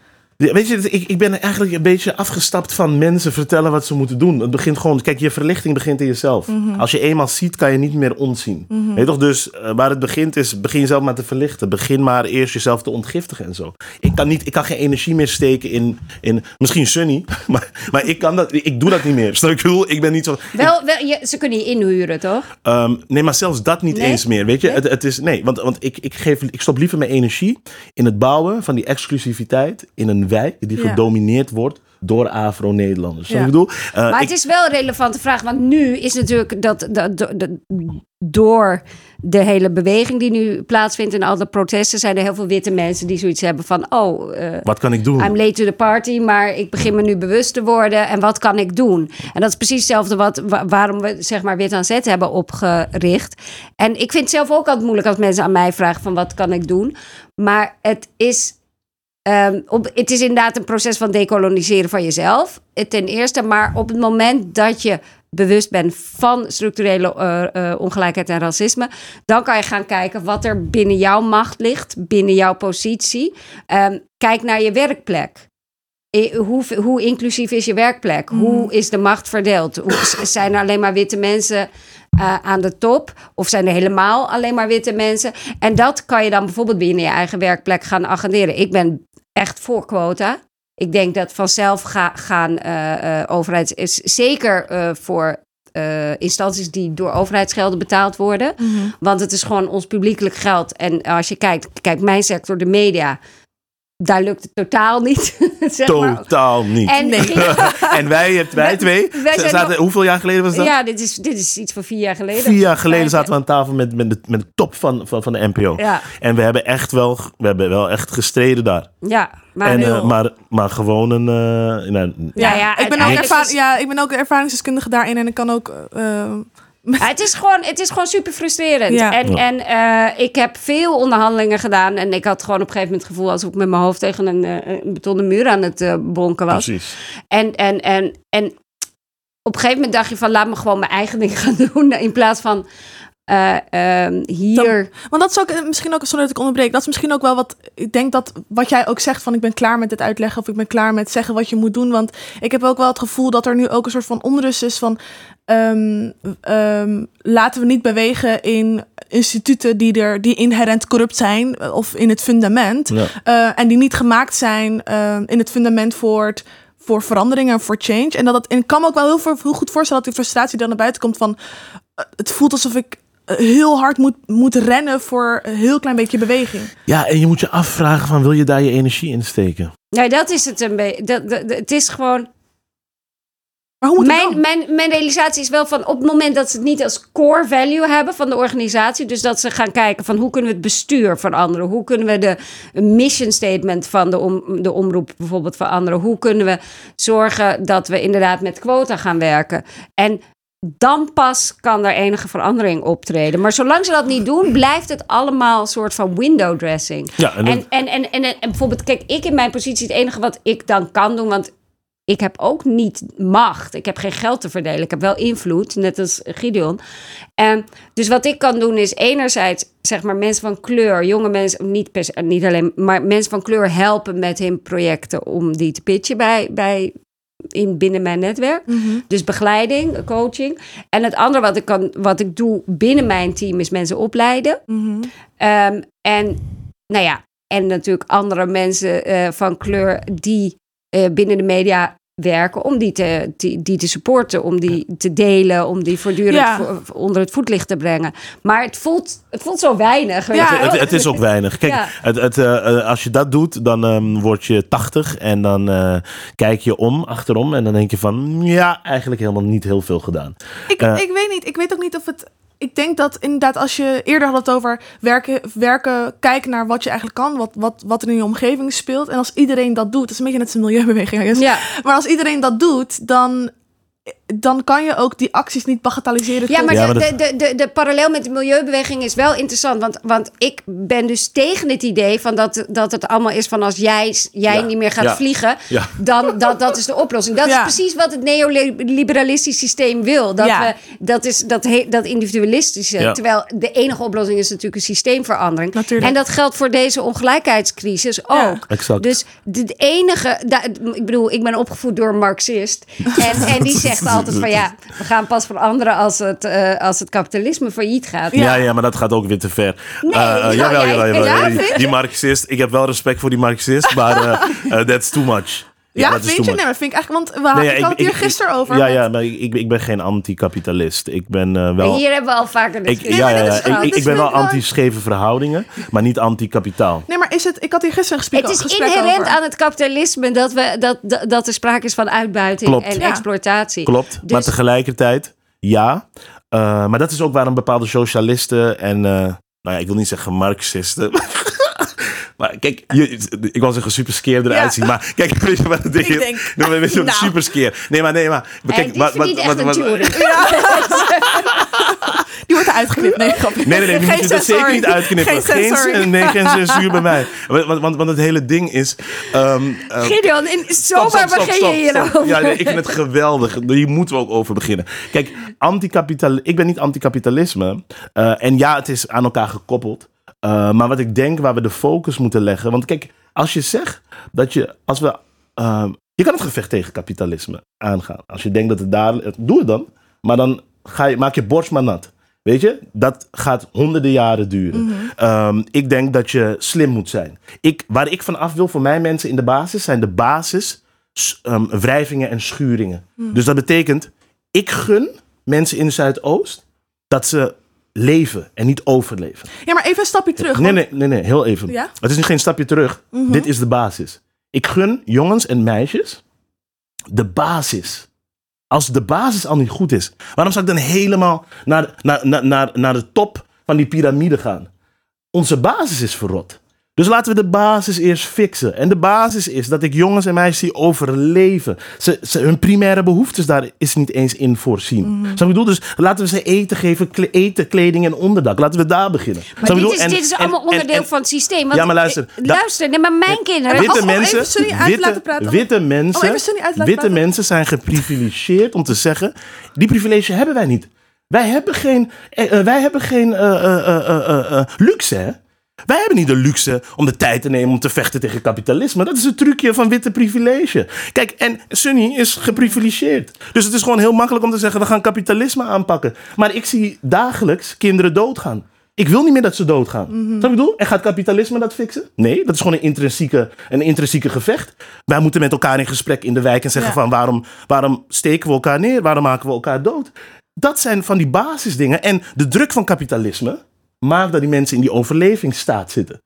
Weet je, ik, ik ben eigenlijk een beetje afgestapt van mensen vertellen wat ze moeten doen. Het begint gewoon, kijk, je verlichting begint in jezelf. Mhm. Als je eenmaal ziet, kan je niet meer ontzien. Weet je toch? Dus eh, waar het begint is, begin jezelf maar te verlichten. Begin maar eerst jezelf te ontgiftigen en zo. Ik kan, niet, ik kan geen energie meer steken in, in misschien Sunny, maar, maar ik, kan dat, ik doe dat niet meer. Snap? Ik bedoel, ik ben niet zo... Wel, wel je, ze kunnen je inhuren, toch? Ehm, nee, maar zelfs dat niet Nee? eens meer. Weet je, Nee? het, het is nee, want, want ik, ik, geef, ik stop liever mijn energie in het bouwen van die exclusiviteit in een wijk die Ja. gedomineerd wordt door Afro-Nederlanders. Ja. ik bedoel? Eh, Maar ik- het is wel een relevante vraag, want nu is natuurlijk dat, dat, dat- dat- door de hele beweging die nu plaatsvindt en al de protesten, zijn er heel veel witte mensen die zoiets hebben van, oh, eh, wat kan ik doen? I'm late to the party, maar ik begin me nu bewust te worden. En wat kan ik doen? En dat is precies hetzelfde wat, wa- waarom we zeg maar Wit aan Zet hebben opgericht. En ik vind het zelf ook altijd moeilijk als mensen aan mij vragen van wat kan ik doen. Maar het is, ehm, op, het is inderdaad een proces van decoloniseren van jezelf. eh, Ten eerste, maar op het moment dat je bewust bent van structurele eh, eh, ongelijkheid en racisme, dan kan je gaan kijken wat er binnen jouw macht ligt, binnen jouw positie. Ehm, kijk naar je werkplek. Hoe, hoe inclusief is je werkplek? Hoe is de macht verdeeld? Hoe, zijn er alleen maar witte mensen aan de top? Of zijn er helemaal alleen maar witte mensen? En dat kan je dan bijvoorbeeld binnen je eigen werkplek gaan agenderen. Ik ben echt voor quota. Ik denk dat vanzelf ga, gaan eh eh, overheids... Is zeker eh, voor eh, instanties die door overheidsgelden betaald worden. Want het is gewoon ons publiekelijk geld. En als je kijkt, kijk, mijn sector, de media daar lukt het totaal niet. zeg maar. Totaal niet. En, Nee. En wij, hebt- wij Wij- twee, wij zijn zaten, nog- hoeveel jaar geleden was dat? ja, dit is, dit is iets van vier jaar geleden. Vier jaar geleden zaten we aan tafel met, met, de, met de top van, van, van de NPO. Ja, En we hebben echt wel, we hebben wel echt gestreden daar. ja maar en, eh, maar, maar gewoon een... eh, nou, Ja, ja, ik, ben ook uiteindelijk erva- is- ja, ik ben ook ervaringsdeskundige daarin en ik kan ook... eh, het, is gewoon, het is gewoon super frustrerend. Ja. En, en eh, ik heb veel onderhandelingen gedaan. En ik had gewoon op een gegeven moment het gevoel alsof ik met mijn hoofd tegen een, eh, een betonnen muur aan het eh, bonken was. precies. En, en, en, en op een gegeven moment dacht je van laat me gewoon mijn eigen ding gaan doen. In plaats van eh, ehm, hier. Want dat is ook eh, misschien ook, sorry dat ik onderbreek, dat is misschien ook wel wat, ik denk dat wat jij ook zegt van ik ben klaar met het uitleggen of ik ben klaar met zeggen wat je moet doen. Want ik heb ook wel het gevoel dat er nu ook een soort van onrust is van ehm, ehm, laten we niet bewegen in instituten die, er, die inherent corrupt zijn eh, of in het fundament. Ja. eh, en die niet gemaakt zijn in het fundament voor het voor verandering en voor change. En dat het, en ik kan me ook wel heel, veel- heel goed voorstellen dat die frustratie dan naar buiten komt van het voelt alsof ik heel hard moet, moet rennen voor een heel klein beetje beweging. Ja, en je moet je afvragen van wil je daar je energie in steken? Nee, dat is het een beetje. Dat, dat, dat- het is gewoon. Maar hoe moet het Mijn, dan? mijn, mijn realisatie is wel van op het moment dat ze het niet als core value hebben van de organisatie, dus dat ze gaan kijken van hoe kunnen we het bestuur veranderen, hoe kunnen we de mission statement van de, om, de omroep bijvoorbeeld veranderen, hoe kunnen we zorgen dat we inderdaad met quota gaan werken. En dan pas kan er enige verandering optreden. Maar zolang ze dat niet doen, blijft het allemaal een soort van window dressing. Ja, en, En, en, en, en, en bijvoorbeeld, kijk, ik in mijn positie, het enige wat ik dan kan doen, want ik heb ook niet macht. Ik heb geen geld te verdelen. Ik heb wel invloed, net als Gideon. En dus wat ik kan doen is enerzijds, zeg maar, mensen van kleur, jonge mensen, niet, per niet alleen, maar mensen van kleur helpen met hun projecten om die te pitchen bij, bij in, binnen mijn netwerk. Mhm. Dus begeleiding, coaching. En het andere wat ik, kan, wat ik doe binnen mijn team is mensen opleiden. Mhm. Ehm, en nou ja, en natuurlijk andere mensen eh, van kleur die eh, binnen de media werken om die te, die, die te supporten, om die te delen, om die voortdurend Ja. vo- onder het voetlicht te brengen. Maar het voelt, het voelt zo weinig. weet Ja, je wel. het, het is ook weinig. Kijk, Ja. het, het, eh, eh, als je dat doet, dan ehm, word je 80 en dan eh, kijk je om, achterom en dan denk je van, ja, eigenlijk helemaal niet heel veel gedaan. Ik, ik weet niet. Ik weet ook niet of het. Ik denk dat inderdaad, als je eerder had het over werken, werken kijken naar wat je eigenlijk kan, wat, wat, wat er in je omgeving speelt. En als iedereen dat doet, dat is een beetje net een milieubeweging. Ja. Maar als iedereen dat doet, dan, dan kan je ook die acties niet bagatelliseren. Ja, maar, Ja, de, maar de, de, de, de parallel met de milieubeweging is wel interessant. Want, want ik ben dus tegen het idee van dat, dat het allemaal is van als jij, jij Ja, niet meer gaat ja, vliegen, ja. dan dat, dat is de oplossing. Dat Ja. is precies wat het neoliberalistisch systeem wil. Dat, Ja. we, dat is dat, he- dat individualistische. Ja. Terwijl de enige oplossing is natuurlijk een systeemverandering. Natuurlijk. En dat geldt voor deze ongelijkheidscrisis Ja. ook. Exact. Dus de enige, da- ik bedoel, ik ben opgevoed door een Marxist. En, en die zegt altijd van ja, we gaan pas veranderen als het, eh, als het kapitalisme failliet gaat. Ja. ja, maar dat gaat ook weer te ver. Nee, nou, jawel, jawel, jawel. ja, Die- Marxist, ik heb wel respect voor die Marxist, maar that's too much. Ja, dat weet too je? Nee, maar vind ik eigenlijk, want we hadden Nee, ja, ik had het hier gisteren over. Ja, met- ja, maar ik, ik, ik ben geen anti-kapitalist. Ik ben eh, wel... Hier hebben we al vaker Ik, discussie. ja, ja, Ik, ik, ik ben wel anti-scheve verhoudingen, maar niet anti-kapitaal. Nee, maar is het? Ik had hier gisteren een gesprek Het is gesprek inherent over. aan het kapitalisme dat, we, dat, dat, dat er sprake is van uitbuiting Klopt. en Ja. exploitatie. Klopt, maar Dus- tegelijkertijd ja. Eh, maar dat is ook waarom bepaalde socialisten en, eh, nou ja, ik wil niet zeggen marxisten. maar kijk, je, ik wil zeggen superskeer eruit Ja. zien. Maar kijk, weet je wat het ding Ik is? maar weet je wat nou. superskeer? Nee, maar nee, maar. En Kijk, wat, wat, een. Die wordt eruit geknipt. Nee, grapje. Nee, nee, nee, die Geen moet je censoring. zeker niet uitknippen. Geen censoring. nee, geen censuur bij mij. Want, want, want het hele ding is... eh, Gideon, in, zomaar begin je hierover. Ja, nee, ik vind het geweldig. Hier moeten we ook over beginnen. Kijk, anticapital, ik ben niet anticapitalisme. Eh en ja, het is aan elkaar gekoppeld. Eh, maar wat ik denk waar we de focus moeten leggen. Want kijk, als je zegt dat je. Als we, ehm, je kan het gevecht tegen kapitalisme aangaan. Als je denkt dat het daar. Doe het dan. Maar dan ga je, maak je borst maar nat. Weet je, dat gaat honderden jaren duren. Ehm, ik denk dat je slim moet zijn. Ik, waar ik van af wil voor mijn mensen in de basis zijn de basis ehm, wrijvingen en schuringen. Dus dat betekent, ik gun mensen in Zuidoost dat ze leven en niet overleven. Ja, maar even een stapje terug. Nee, want- nee, nee, nee, heel even. Ja? Het is niet geen stapje terug. Dit is de basis. Ik gun jongens en meisjes de basis. Als de basis al niet goed is, waarom zou ik dan helemaal naar, naar, naar, naar, naar de top van die piramide gaan? Onze basis is verrot. Dus laten we de basis eerst fixen. En de basis is dat ik jongens en meisjes die overleven. Ze, ze, hun primaire behoeftes daar is niet eens in voorzien. Mhm. Ik bedoel? Dus laten we ze eten geven, kle- eten, kleding en onderdak. Laten we daar beginnen. Maar dit is, dit is En- allemaal onderdeel en- van het systeem. Want, Ja, maar luister, da- luister, nee, maar mijn kinderen... Witte om even mensen, witte, laten praten. witte Om mensen, even witte mensen zijn geprivilegeerd om te zeggen: die privilege hebben wij niet. Wij hebben geen, eh, eh, wij hebben geen eh, luxe. Hè? Wij hebben niet de luxe om de tijd te nemen om te vechten tegen kapitalisme. Dat is het trucje van witte privilege. Kijk, en Sunny is geprivilegeerd. Dus het is gewoon heel makkelijk om te zeggen: we gaan kapitalisme aanpakken. Maar ik zie dagelijks kinderen doodgaan. Ik wil niet meer dat ze doodgaan. Mhm. Snap je wat ik bedoel? En gaat kapitalisme dat fixen? Nee, dat is gewoon een intrinsieke, een intrinsieke gevecht. Wij moeten met elkaar in gesprek in de wijk en zeggen Ja. van waarom, waarom steken we elkaar neer? Waarom maken we elkaar dood? Dat zijn van die basisdingen. En de druk van kapitalisme maakt dat die mensen in die overlevingsstaat zitten.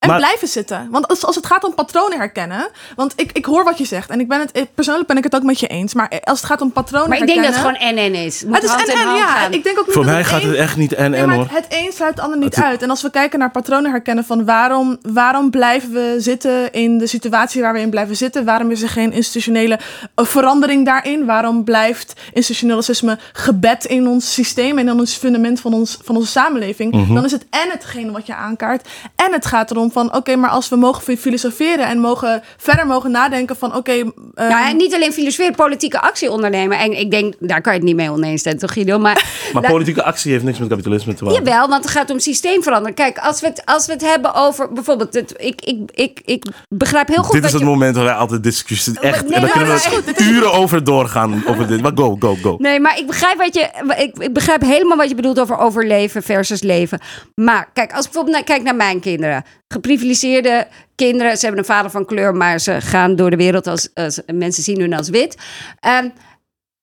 En Maar- blijven zitten. Want als, als het gaat om patronen herkennen. Want ik, ik hoor wat je zegt. En ik ben het, ik- persoonlijk ben ik het ook met je eens. Maar als het gaat om patronen Maar ik denk dat herkennen. het gewoon NN is. Moet Het is hand ja. gaan. Ik denk ook niet Voor dat mij het gaat het echt niet en Nee, hoor. het, een sluit het ander niet Het- uit. En als we kijken naar patronen herkennen van waarom, waarom blijven we zitten in de situatie waar we in blijven zitten? Waarom is er geen institutionele eh, verandering daarin? Waarom blijft institutioneel racisme gebed in ons systeem en in ons fundament van, ons, van onze samenleving? Mhm. Dan is het en hetgene wat je aankaart. En het gaat erom van oké, maar als we mogen filosoferen en mogen verder mogen nadenken van oké. ehm, Nou, en niet alleen filosoferen, politieke actie ondernemen. En ik denk, daar kan je het niet mee oneens zijn, toch Guido? Maar, Maar politieke actie heeft niks met kapitalisme te maken. Jawel, want het gaat om systeemverandering. Kijk, als we het, als we het hebben over bijvoorbeeld... Het, ik, ik, ik, ik begrijp heel goed Dit is het je... moment waar wij altijd discussiëren. Echt. Nee, en daar kunnen we uren over doorgaan. Over dit. Maar go, go, go. Nee, maar ik begrijp, wat je, ik, ik begrijp helemaal wat je bedoelt over overleven versus leven. Maar kijk, als ik bijvoorbeeld naar, kijk naar mijn kinderen. Geprivilegeerde kinderen. Ze hebben een vader van kleur, maar ze gaan door de wereld als, als mensen zien hun als wit. Ehm,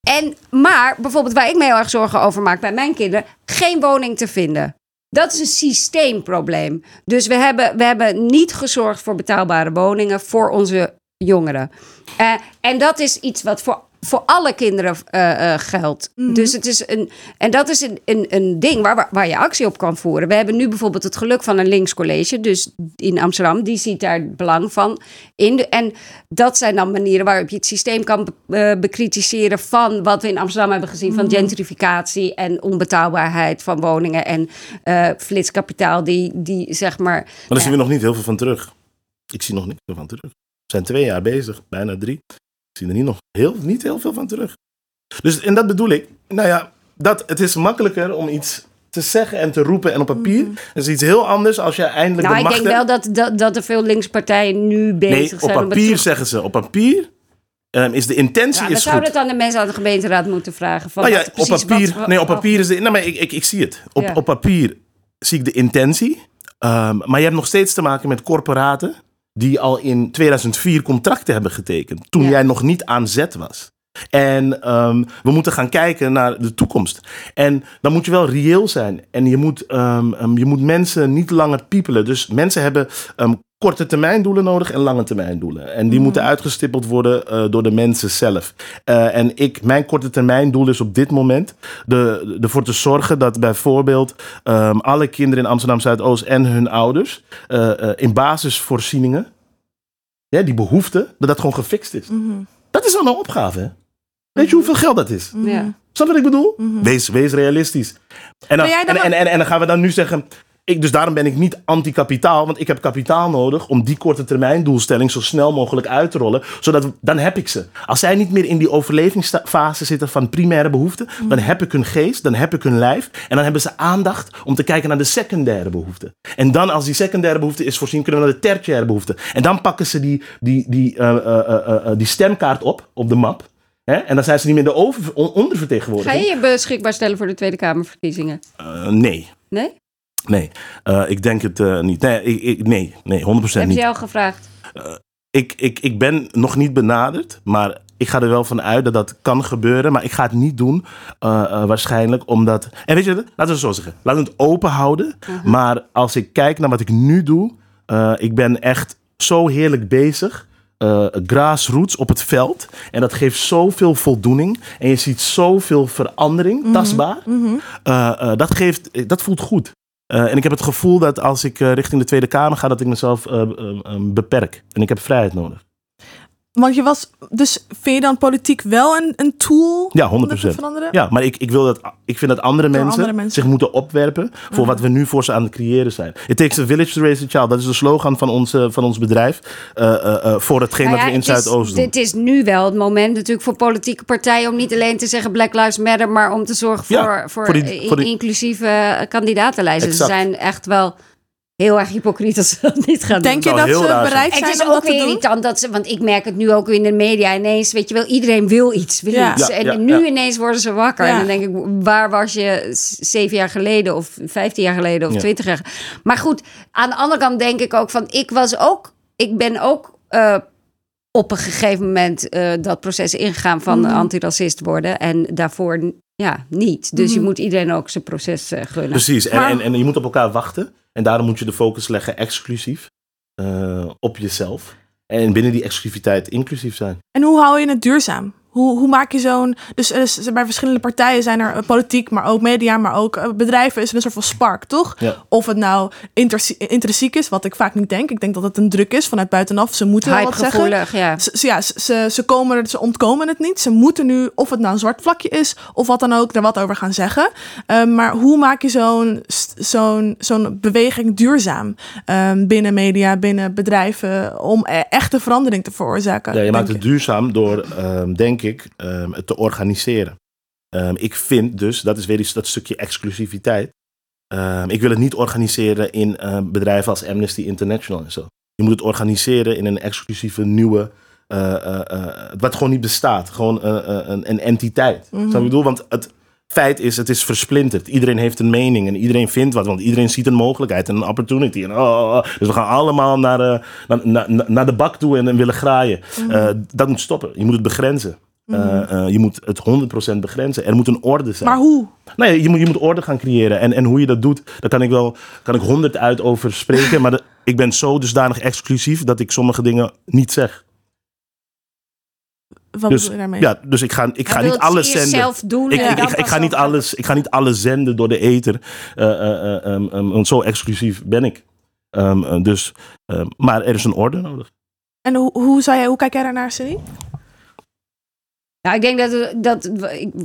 en, maar bijvoorbeeld waar ik me heel erg zorgen over maak bij mijn kinderen, geen woning te vinden. Dat is een systeemprobleem. Dus we hebben, we hebben niet gezorgd voor betaalbare woningen voor onze jongeren. Eh, en dat is iets wat voor, voor alle kinderen eh, eh, geldt. Dus het is een. En dat is een, een, een ding waar, waar- je actie op kan voeren. We hebben nu bijvoorbeeld het geluk van een linkscollege. Dus in Amsterdam, die ziet daar het belang van. In de, en dat zijn dan manieren waarop je het systeem kan be- eh, bekritiseren van wat we in Amsterdam hebben gezien van gentrificatie en onbetaalbaarheid van woningen en eh flitskapitaal die, die zeg maar. Maar daar zien we nog niet heel veel van terug. Ik zie nog niet veel van terug. We zijn twee jaar bezig, bijna drie. Ik zie er niet, nog heel, niet heel veel van terug. Dus, en dat bedoel ik. Nou ja, dat, het is makkelijker om iets te zeggen en te roepen en op papier. Dat is iets heel anders als je eindelijk Nou, de ik macht denk wel dat, dat, dat er veel linkspartijen nu bezig Nee, op zijn. om het papier zeggen ze. Op papier ehm, is de intentie Ja, is zouden goed. het aan de mensen aan de gemeenteraad moeten vragen. Van Nou ja, op papier, wat- nee, op papier is de. Nou, maar ik, ik, ik zie het. Op, Ja. op papier zie ik de intentie. Ehm, maar je hebt nog steeds te maken met corporaten die al in 2004 contracten hebben getekend. Toen Ja. jij nog niet aan zet was. En ehm, we moeten gaan kijken naar de toekomst. En dan moet je wel reëel zijn. En je moet, ehm, ehm, je moet mensen niet langer piepelen. Dus mensen hebben ehm, korte termijn doelen nodig en lange termijn doelen. En die moeten uitgestippeld worden eh, door de mensen zelf. Eh, en ik, mijn korte termijn doel is op dit moment de, ervoor te zorgen dat bijvoorbeeld ehm, alle kinderen in Amsterdam Zuidoost en hun ouders eh, eh, in basisvoorzieningen, ja, die behoefte, dat dat gewoon gefixt is. Mhm. Dat is al een opgave. Hè? Weet je hoeveel geld dat is? Ja. Snap je wat ik bedoel? wees, wees realistisch. Dan en, en, en, en dan gaan we dan nu zeggen. Ik, dus daarom ben ik niet anti-kapitaal, want ik heb kapitaal nodig om die korte termijn doelstelling zo snel mogelijk uit te rollen. Zodat we- dan heb ik ze. Als zij niet meer in die overlevingsfase zitten van primaire behoeften, dan heb ik hun geest, dan heb ik hun lijf. En dan hebben ze aandacht om te kijken naar de secundaire behoeften. En dan, als die secundaire behoefte is voorzien, kunnen we naar de tertiaire behoeften. En dan pakken ze die, die, die, eh, eh, eh, die stemkaart op, op de map. Hè? En dan zijn ze niet meer de over, on- Ga ondervertegenwoordiging. je je beschikbaar stellen voor de Tweede Kamerverkiezingen? Nee. Nee? Nee, Eh, ik denk het eh, niet. Nee, ik, ik, nee, nee 100% Heb je niet. jou gevraagd? Ik, ik, ik ben nog niet benaderd, maar ik ga er wel van uit dat dat kan gebeuren. Maar ik ga het niet doen, eh, eh, waarschijnlijk. Omdat. En weet je, laten we het zo zeggen. Laten we het open houden. Maar als ik kijk naar wat ik nu doe. eh, ik ben echt zo heerlijk bezig. eh grassroots op het veld. En dat geeft zoveel voldoening. En je ziet zoveel verandering, tastbaar. Eh, eh, dat, geeft, dat voelt goed. Eh, en ik heb het gevoel dat als ik eh, richting de Tweede Kamer ga, dat ik mezelf eh, beperk. En ik heb vrijheid nodig. Want je was, dus vind je dan politiek wel een, een tool Ja, om dat te 100%. veranderen? Ja, maar ik, ik, wil dat, ik vind dat andere mensen, andere mensen. zich moeten opwerpen voor wat we nu voor ze aan het creëren zijn. It takes a village to raise a child. Dat is de slogan van ons, eh, van ons bedrijf. eh, eh, eh, voor hetgeen Nou wat we in het is- Zuidoost doen. Dit is nu wel het moment natuurlijk voor politieke partijen om niet alleen te zeggen Black Lives Matter, maar om te zorgen voor, Ja, voor, voor die- i- voor die- inclusieve kandidatenlijsten. Ze zijn echt wel heel erg hypocriet als ze dat niet gaan Denk je doen. zou dat ze raar zijn. bereid Het zijn is om ook dat te weer doen? irritant dat ze, want ik merk het nu ook in de media ineens, weet je wel, iedereen wil iets, wil Ja. iets. Ja, en ja, nu ja. ineens worden ze wakker. Ja. En dan denk ik, waar was je zeven jaar geleden of vijftien jaar geleden of Ja. twintig jaar? Maar goed, aan de andere kant denk ik ook van, ik was ook, ik ben ook eh, op een gegeven moment eh, dat proces ingegaan van Mhm. antiracist worden en daarvoor ja, niet. Dus je Mhm. moet iedereen ook zijn proces eh, gunnen. Precies. En, Maar- en, en je moet op elkaar wachten. En daarom moet je de focus leggen exclusief eh, op jezelf. En binnen die exclusiviteit inclusief zijn. En hoe hou je het duurzaam? Hoe, hoe maak je zo'n... Dus er is- bij verschillende partijen zijn er eh, politiek, maar ook media, maar ook eh, bedrijven is er een soort van spark, toch? Ja. Of het nou intrinsiek is, wat ik vaak niet denk. Ik denk dat het een druk is vanuit buitenaf. Ze moeten wel wat zeggen. Ja. Ze, ze- ja, ze- ze, komen, ze ontkomen het niet. Ze moeten nu, of het nou een zwart vlakje is, of wat dan ook, er wat over gaan zeggen. Ehm, maar hoe maak je zo'n zo'n zo'n beweging duurzaam Ehm, binnen media, binnen bedrijven, om e- echte verandering te veroorzaken? Ja, je maakt het duurzaam door, ehm, denk ik, ehm, het te organiseren. Ehm, ik vind dus, dat is weer iets, dat stukje exclusiviteit. Ehm, ik wil het niet organiseren in bedrijven als Amnesty International en zo. Je moet het organiseren in een exclusieve nieuwe, eh, eh, eh, wat gewoon niet bestaat. Gewoon een, een entiteit. Mhm. Wat ik bedoel? Want het feit is, het is versplinterd. Iedereen heeft een mening en iedereen vindt wat. Want iedereen ziet een mogelijkheid en een opportunity. En, oh, oh, oh. Dus we gaan allemaal naar, naar, naar, naar de bak toe en, en willen graaien. Eh, dat moet stoppen. Je moet het begrenzen. Eh, eh, je moet het 100% begrenzen. Er moet een orde zijn. Maar hoe? Nee, je moet, je moet orde gaan creëren. En, en hoe je dat doet, daar kan ik wel kan ik honderd uit over spreken. maar de- ik ben zo dusdanig exclusief dat ik sommige dingen niet zeg. Wat Dus, bedoel je daarmee? ja, dus ik ga, ik ga niet alles zenden. zelf doen Ik, ik, ik, ga niet alles, ik ga niet alles zenden door de ether. Eh, eh, eh, ehm, ehm, want zo exclusief ben ik. Ehm, eh, dus, maar er is een orde nodig. En hoe, hoe, zou jij, hoe kijk jij daarnaar, Cindy? Nou, ik denk dat, dat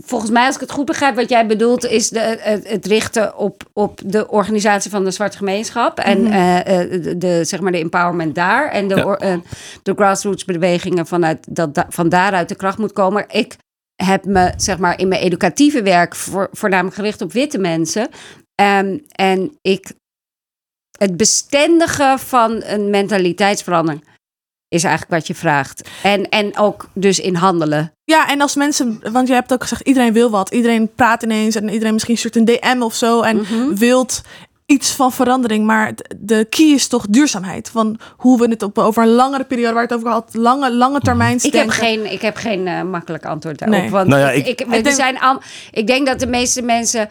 volgens mij, als ik het goed begrijp, wat jij bedoelt, is de, het, het richten op, op de organisatie van de zwarte gemeenschap en Mhm. eh, eh, de, de, zeg maar de empowerment daar en de, Ja. eh, de grassroots bewegingen vanuit dat da- van daaruit de kracht moet komen. Ik heb me zeg maar in mijn educatieve werk voor, voornamelijk gericht op witte mensen Ehm, en ik het bestendigen van een mentaliteitsverandering is eigenlijk wat je vraagt. En, en ook dus in handelen. Ja, en als mensen, want je hebt ook gezegd, iedereen wil wat. Iedereen praat ineens en iedereen misschien stuurt een DM of zo en Mhm. wilt iets van verandering. Maar de key is toch duurzaamheid. Van hoe we het op, over een langere periode, waar het over had, lange, lange termijn Ik heb geen, ik heb geen eh, makkelijk antwoord daarop. Nee. Want Nou ja, ik, ik- ik, we Ik denk- zijn al, ik denk dat de meeste mensen.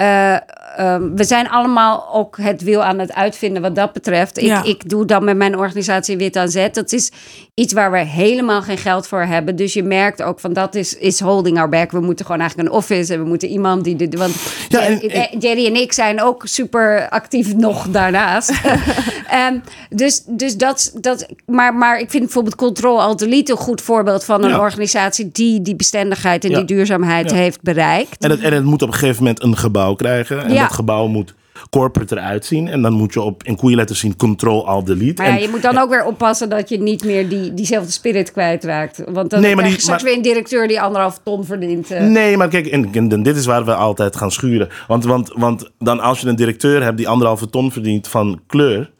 Eh, ehm, we zijn allemaal ook het wiel aan het uitvinden wat dat betreft. Ik, Ja. ik doe dan met mijn organisatie Wit aan Zet. Dat is iets waar we helemaal geen geld voor hebben. Dus je merkt ook van dat is, is holding our back. We moeten gewoon eigenlijk een office en we moeten iemand die dit. Want Ja, en- Jerry, Jerry en ik zijn ook super actief nog daarnaast. Ehm, dus dus dat, dat maar, maar ik vind bijvoorbeeld Control Alt Delete een goed voorbeeld van een Ja. organisatie die die bestendigheid en Ja. die duurzaamheid heeft bereikt. En het, en het moet op een gegeven moment een gebouw krijgen. En Ja. dat gebouw moet corporate eruit zien. En dan moet je op in koeienletters zien Control Alt Delete. Maar ja, En- je moet dan ook weer oppassen dat je niet meer die, diezelfde spirit kwijtraakt. Want dan Nee, maar die- straks maar- weer een directeur die anderhalf ton verdient. eh. Nee, maar kijk, en, en- en dit is waar we altijd gaan schuren. Want, want, want dan als je een directeur hebt die anderhalve ton verdient van kleur.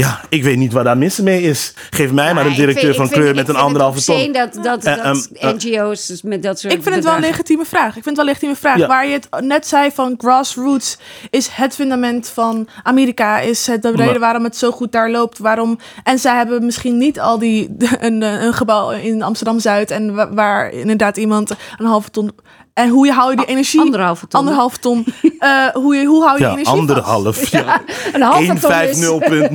Ja, ik weet niet waar daar mis mee is. Geef mij maar een directeur vind- van vind- kleur met een anderhalve ton. dat, dat, Eh, dat ehm, NGO's dus met dat soort Ik vind het wel een legitieme vraag. Ik vind het wel een legitieme vraag. Ja. Waar je het net zei van grassroots is het fundament van Amerika. Is het de reden waarom het zo goed daar loopt. Waarom, en zij hebben misschien niet al die een, eh, een gebouw in Amsterdam-Zuid. En wa- waar inderdaad iemand een halve ton... En hoe hou je die energie... Anderhalve ton. Anderhalve ton. Eh, hoe, je, hoe hou je Ja, die energie anderhalf. Ja. Een halve ton is... 150.000.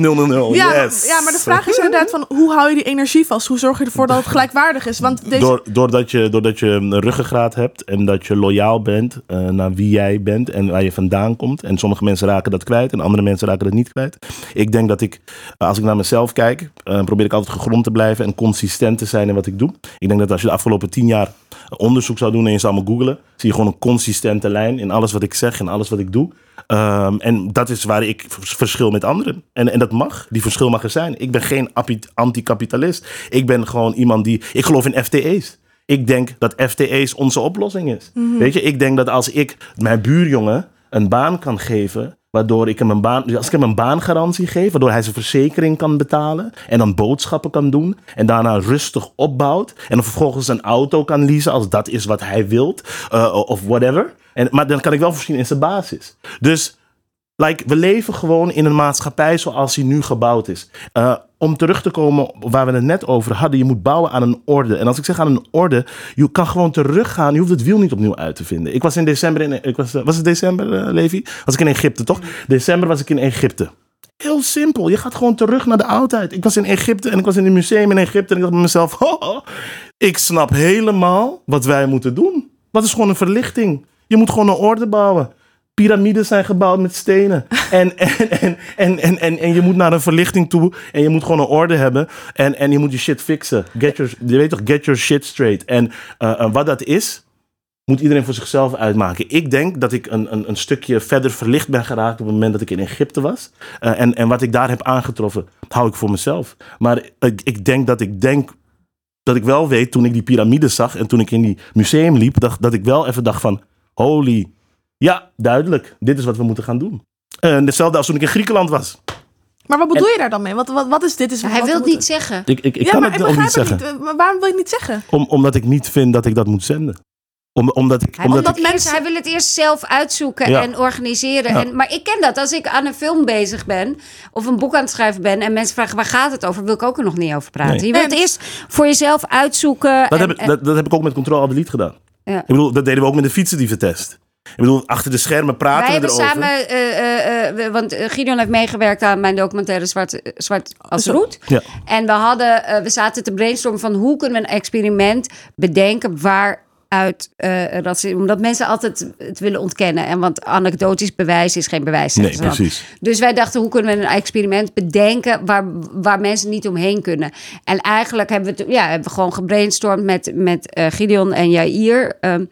Ja, yes. ja, maar de vraag is inderdaad van hoe hou je die energie vast? Hoe zorg je ervoor dat het gelijkwaardig is? Want deze... Door, doordat, je, doordat je een ruggengraat hebt en dat je loyaal bent eh, naar wie jij bent en waar je vandaan komt. En sommige mensen raken dat kwijt en andere mensen raken dat niet kwijt. Ik denk dat ik, eh, als ik naar mezelf kijk, eh, probeer ik altijd gegrond te blijven en consistent te zijn in wat ik doe. Ik denk dat als je de afgelopen tien jaar onderzoek zou doen en je zou me googlen, zie je gewoon een consistente lijn in alles wat ik zeg en alles wat ik doe. Ehm, en dat is waar ik vers- verschil met anderen. En, en dat mag. Die verschil mag er zijn. Ik ben geen api- anticapitalist. Ik ben gewoon iemand die. Ik geloof in FTE's. Ik denk dat FTE's onze oplossing is. Weet je, ik denk dat als ik mijn buurjongen een baan kan geven. Waardoor ik hem een baan, als ik hem een baangarantie geef, waardoor hij zijn verzekering kan betalen en dan boodschappen kan doen en daarna rustig opbouwt en dan vervolgens een auto kan leasen als dat is wat hij wilt eh, of whatever. En, maar dan kan ik wel voorzien in zijn basis. Dus like, we leven gewoon in een maatschappij zoals die nu gebouwd is. Eh, om terug te komen waar we het net over hadden, je moet bouwen aan een orde. En als ik zeg aan een orde, je kan gewoon teruggaan. Je hoeft het wiel niet opnieuw uit te vinden. Ik was in december in, ik was, eh, was het december, eh, Levi? Was ik in Egypte, toch? December was ik in Egypte. Heel simpel. Je gaat gewoon terug naar de oudheid. Ik was in Egypte en ik was in een museum in Egypte. En ik dacht bij mezelf: oh, ik snap helemaal wat wij moeten doen. Dat is gewoon een verlichting. Je moet gewoon een orde bouwen. Piramides zijn gebouwd met stenen. En, en, en, en, en, en, je moet naar een verlichting toe. En je moet gewoon een orde hebben. En, en je moet je shit fixen. Get your, je weet toch, get your shit straight. En eh, eh, wat dat is, moet iedereen voor zichzelf uitmaken. Ik denk dat ik een, een, een stukje verder verlicht ben geraakt op het moment dat ik in Egypte was. Eh, en, en wat ik daar heb aangetroffen, hou ik voor mezelf. Maar ik, ik denk dat ik denk dat ik wel weet toen ik die piramides zag en toen ik in die museum liep, dat, dat ik wel even dacht van, holy, ja, duidelijk, dit is wat we moeten gaan doen. En hetzelfde als toen ik in Griekenland was. Maar wat bedoel je daar dan mee? Wat, wat, wat is dit? Is Hij wat wil het moeten- niet zeggen. Ik, ik, ik ja, kan maar het ik ook niet het zeggen, niet. Maar waarom wil je het niet zeggen? Om, omdat ik niet vind dat ik dat moet zenden. Om, omdat ik, Hij, omdat omdat ik, mensen, hij wil het eerst zelf uitzoeken Ja. en organiseren. Ja. En, maar ik ken dat. Als ik aan een film bezig ben of een boek aan het schrijven ben... en mensen vragen waar gaat het over, wil ik ook er nog niet over praten. Nee. Je wilt het eerst voor jezelf uitzoeken. dat, en- heb, ik- en- dat, dat heb ik ook met Control Alt Delete gedaan. Ja. Ik bedoel, dat deden we ook met de fietsendieven-test. Ik bedoel, achter de schermen praten Wij we hebben erover. samen, eh, eh, eh, want Gideon heeft meegewerkt aan mijn documentaire Zwart, Zwart als Zo. roet. Ja. En we, hadden, eh, we zaten te brainstormen van hoe kunnen we een experiment bedenken waaruit eh racisme... Omdat mensen altijd het willen ontkennen. En want anekdotisch bewijs is geen bewijs. Nee, precies. Dus wij dachten, hoe kunnen we een experiment bedenken waar, waar mensen niet omheen kunnen? En eigenlijk hebben we, ja, hebben we gewoon gebrainstormd met, met eh, Gideon en Jair ehm,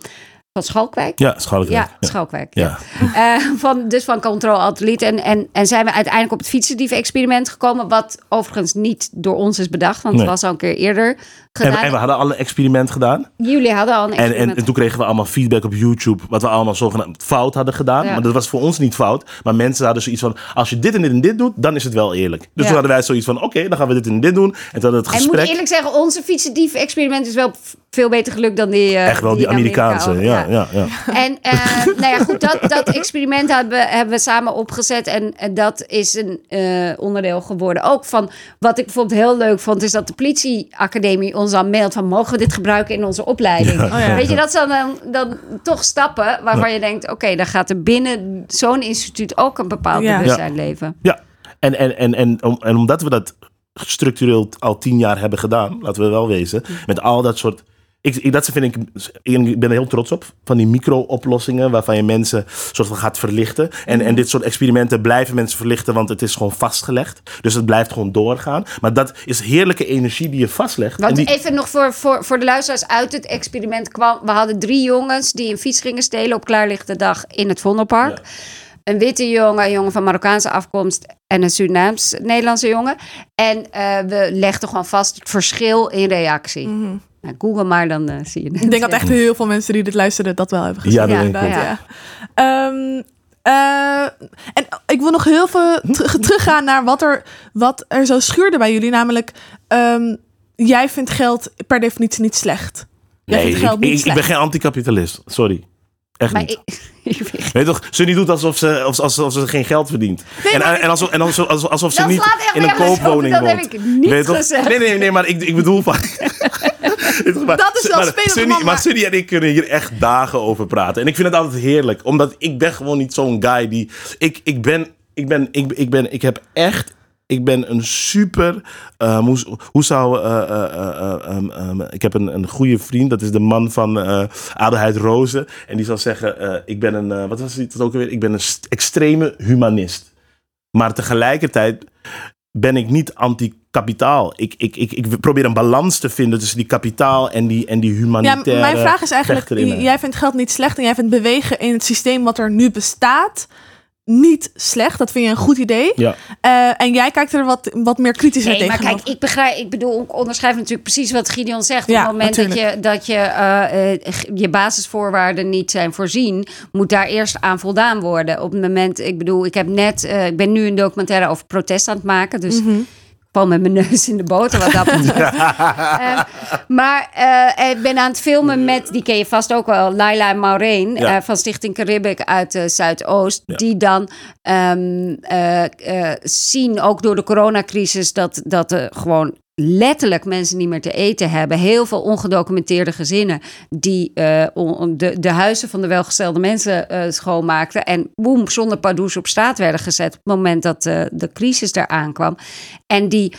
van Schalkwijk. Ja, Schalkwijk. Ja, Schalkwijk. Ja. Ja. Eh, van, dus van Control Alt Delete. En, en, en zijn we uiteindelijk op het fietsendieven-experiment gekomen. Wat overigens niet door ons is bedacht. Want Nee. het was al een keer eerder gedaan. en we hadden al een experiment gedaan. Jullie hadden al een En, experiment. en, en toen kregen we allemaal feedback op YouTube. Wat we allemaal zogenaamd fout hadden gedaan. Ja. Maar dat was voor ons niet fout. Maar mensen hadden zoiets van: als je dit en dit en dit doet, dan is het wel eerlijk. Dus Ja. toen hadden wij zoiets van: oké, dan gaan we dit en dit doen. En toen hadden het en moet gesprek. ik eerlijk zeggen, onze fietsendieven-experiment is wel veel beter gelukt dan die... eh, Echt wel die, in Amerika Amerikaanse. ook. Ja, ja, ja. En eh, nou ja, goed, dat, dat experiment hebben, we- hebben we samen opgezet. En, en dat is een eh, onderdeel geworden. Ook van wat ik bijvoorbeeld heel leuk vond, is dat de politieacademie ons dan mailt van mogen we dit gebruiken in onze opleiding? Oh ja. Weet je, dat zijn dan, dan toch stappen waarvan je denkt, oké, dan gaat er binnen zo'n instituut ook een bepaald Ja. bewustzijn leven. Ja, en, en, en, en, om, en omdat we dat structureel al tien jaar hebben gedaan, laten we wel wezen, met al dat soort. Ik, ik, dat vind ik, ik ben er heel trots op. Van die micro-oplossingen waarvan je mensen soort van gaat verlichten. En, en dit soort experimenten blijven mensen verlichten, want het is gewoon vastgelegd. Dus het blijft gewoon doorgaan. Maar dat is heerlijke energie die je vastlegt. Want die, even nog voor, voor, voor de luisteraars uit het experiment kwam. We hadden drie jongens die een fiets gingen stelen op klaarlichte dag in het Vondelpark. Een witte jongen, een jongen van Marokkaanse afkomst en een Surinaams-Nederlandse jongen. En eh, we legden gewoon vast het verschil in reactie. Nou, Google maar, dan eh, zie je het. Ik denk dat echt heel veel mensen die dit luisteren dat wel hebben gezien. Ja, dat denk ik ja. Ehm, Eh, en ik wil nog heel veel ter- teruggaan naar wat er, wat er zo schuurde bij jullie. Namelijk, ehm, jij vindt geld per definitie niet slecht. Jij Nee, vindt geld ik, niet ik, ik slecht. ben geen anticapitalist. Sorry. Echt Maar niet. ik, Weet toch, Sunny doet alsof ze, alsof, alsof ze geen geld verdient. en, maar- en, alsof, en alsof, alsof, alsof ze Dat niet in een koopwoning dat woont. heb ik niet Weet gezegd. Nee, nee, nee, maar ik, ik bedoel van... Maar- Dat is wel spelen, maar maar- Sunny en ik kunnen hier echt dagen over praten. En ik vind het altijd heerlijk. Omdat ik ben gewoon niet zo'n guy die... Ik, ik ben... Ik ben... Ik, ik ben... Ik heb echt... Ik ben een super. eh, hoe, hoe zou. eh, eh, eh, eh, ehm, ik heb een, een goede vriend, dat is de man van Adelheid Rozen. En die zal zeggen: Ik ben een. wat was het ook alweer? Ik ben een extreme humanist. Maar tegelijkertijd ben ik niet anti-kapitaal. Ik, ik, ik, ik probeer een balans te vinden tussen die kapitaal en die, en die Ja, humanitaire. mijn vraag is eigenlijk, jij vindt geld niet slecht en jij vindt bewegen in het systeem wat er nu bestaat niet slecht. Dat vind je een goed idee. Ja. Eh, en jij kijkt er wat, wat meer kritisch naar Nee, maar tegenover. kijk, ik begrijp, ik bedoel, ik onderschrijf natuurlijk precies wat Gideon zegt. Ja, Op het moment dat je, dat je eh, eh, je basisvoorwaarden niet zijn voorzien, moet daar eerst aan voldaan worden. Op het moment, ik bedoel, ik heb net, eh, ik ben nu een documentaire over protest aan het maken, dus Mhm. Val met mijn neus in de boter wat dat betreft. Eh, maar eh, ik ben aan het filmen met, die ken je vast ook wel, Laila en Maureen Ja. eh, van Stichting Caribik uit Zuidoost. Ja. Die dan ehm, eh, eh, zien, ook door de coronacrisis, dat, dat er gewoon letterlijk mensen niet meer te eten hebben. Heel veel ongedocumenteerde gezinnen die eh, de, de huizen van de welgestelde mensen eh, schoonmaakten. En boem, zonder pardoes op straat werden gezet op het moment dat eh, de crisis daar aankwam. En die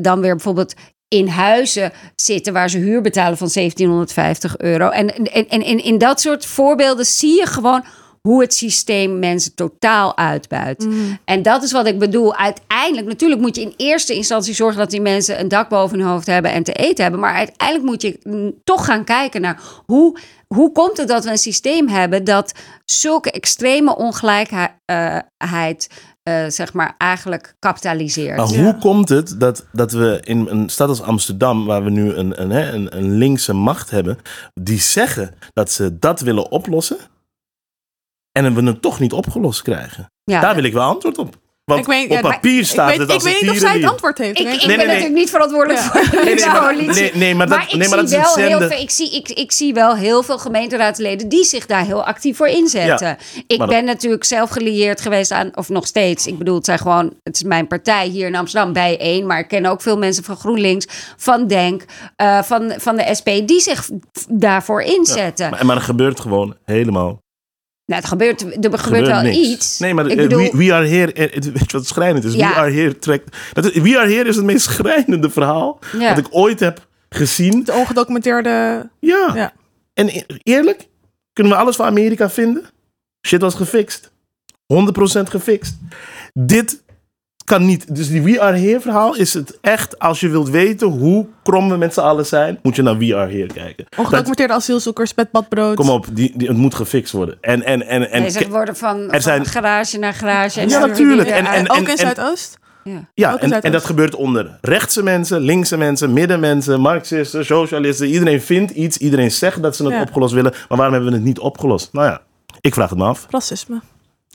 dan weer bijvoorbeeld in huizen zitten waar ze huur betalen van 1750 euro. En, en, en in, in dat soort voorbeelden zie je gewoon hoe het systeem mensen totaal uitbuit. En dat is wat ik bedoel. Uiteindelijk, natuurlijk moet je in eerste instantie zorgen dat die mensen een dak boven hun hoofd hebben en te eten hebben. Maar uiteindelijk moet je toch gaan kijken naar hoe, hoe komt het dat we een systeem hebben dat zulke extreme ongelijkheid, eh, zeg maar, eigenlijk kapitaliseert. Maar hoe komt het dat, dat we in een stad als Amsterdam, waar we nu een, een, hè, een, een linkse macht hebben, die zeggen dat ze dat willen oplossen en we het toch niet opgelost krijgen? Ja. Daar wil ik wel antwoord op. Want Ik weet- op ja, papier staat ik weet, het ik als weet een niet of zij het antwoord heeft. Ik, weet ik. Nee, ben nee, nee. natuurlijk niet verantwoordelijk Ja. voor de Nee, nee, maar- coalitie. nee, maar dat- ik nee, maar zie dat is het wel heel veel, ik, zie, ik, ik zie wel heel veel gemeenteraadsleden die zich daar heel actief voor inzetten. ik ben natuurlijk zelf gelieerd geweest aan, of nog steeds. Ik bedoel, het zijn gewoon, het is mijn partij hier in Amsterdam bij één. Maar ik ken ook veel mensen van GroenLinks, van Denk, eh, van, van de SP, die zich daarvoor inzetten. Maar, maar er gebeurt gewoon helemaal nou, het gebeurt, er gebeurt, wel niks. iets. Nee, maar ik bedoel, we, we Are Here, het- weet je wat schrijnend is? Ja. We Are Here trekt... Dat is, we Are Here is het meest schrijnende verhaal Ja. dat ik ooit heb gezien. De ongedocumenteerde... Ja. Ja. En e- eerlijk, kunnen we alles van Amerika vinden? Shit was gefixt. 100% gefixt. Dit kan niet. Dus die We Are Here verhaal is het echt, als je wilt weten hoe krom we met z'n allen zijn, moet je naar We Are Here kijken. Ongedocumenteerde asielzoekers met badbrood. kom op, die, die, het moet gefixt worden. En, en, en, en, nee, ze worden van, van zijn- garage naar garage. En Ja, natuurlijk. weer En- uit. ook en- in en- Zuidoost. ja. Ja, Ook in en, en dat gebeurt onder rechtse mensen, linkse mensen, middenmensen, marxisten, socialisten. Iedereen vindt iets, iedereen zegt dat ze het Ja. opgelost willen. Maar waarom hebben we het niet opgelost? Nou ja, ik vraag het me af. Racisme.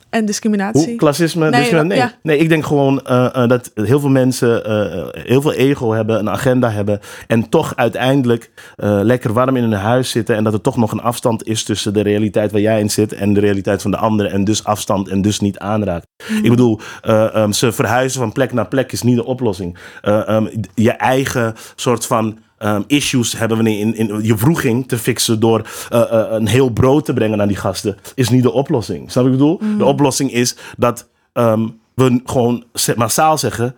En discriminatie. Hoe? Klassisme? Nee, discriminatie? Nee, ja. nee ik denk gewoon eh, eh, dat heel veel mensen eh, heel veel ego hebben, een agenda hebben. En toch uiteindelijk lekker warm in hun huis zitten. En dat er toch nog een afstand is tussen de realiteit waar jij in zit en de realiteit van de ander. En dus afstand en dus niet aanraakt. Mhm. Ik bedoel, eh, ehm, ze verhuizen van plek naar plek is niet de oplossing. Eh, ehm, je eigen soort van. Ehm, issues hebben we in, in je vroeging te fixen door eh, eh, een heel brood te brengen naar die gasten, is niet de oplossing. Snap je wat ik bedoel? Mhm. De oplossing is dat ehm, we gewoon massaal zeggen: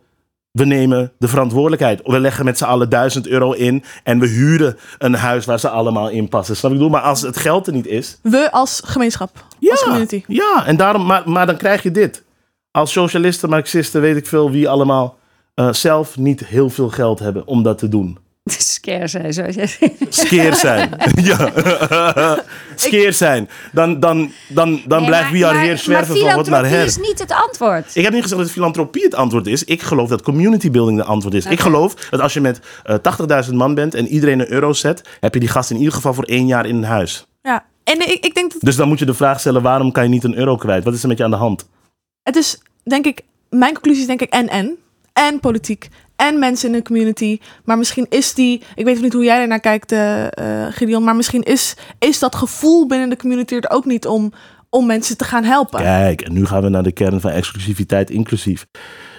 we nemen de verantwoordelijkheid. We leggen met z'n allen duizend euro in en we huren een huis waar ze allemaal in passen. Snap ik bedoel? Maar als het geld er niet is, We als gemeenschap. ja, Als community. ja en daarom, maar, maar dan krijg je dit. Als socialisten, marxisten, weet ik veel wie allemaal eh, zelf niet heel veel geld hebben om dat te doen. Scare zijn, zo zegt Skeer zijn. ja. Skeer zijn. Dan, dan, dan, dan blijft wie Are Here zwerven van wat naar her. is niet het antwoord. Ik heb niet gezegd dat filantropie het antwoord is. Ik geloof dat community building de antwoord is. Ik geloof dat als je met eh 80.000 man bent en iedereen een euro zet, heb je die gast in ieder geval voor één jaar in een huis. Ja. En ik, ik denk dat Dus dan moet je de vraag stellen, waarom kan je niet een euro kwijt? Wat is er met je aan de hand? het is, denk ik, mijn conclusie is denk ik en en. En politiek. En mensen in de community. Maar misschien is die, ik weet niet hoe jij ernaar kijkt, eh, Gideon, maar misschien is, is dat gevoel binnen de community er ook niet om, om mensen te gaan helpen. Kijk, en nu gaan we naar de kern van exclusiviteit inclusief.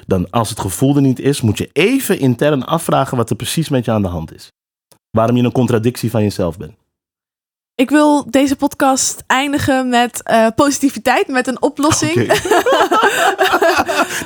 Dan als het gevoel er niet is, moet je even intern afvragen wat er precies met je aan de hand is. Waarom je een contradictie van jezelf bent. Ik wil deze podcast eindigen met eh, positiviteit, met een oplossing.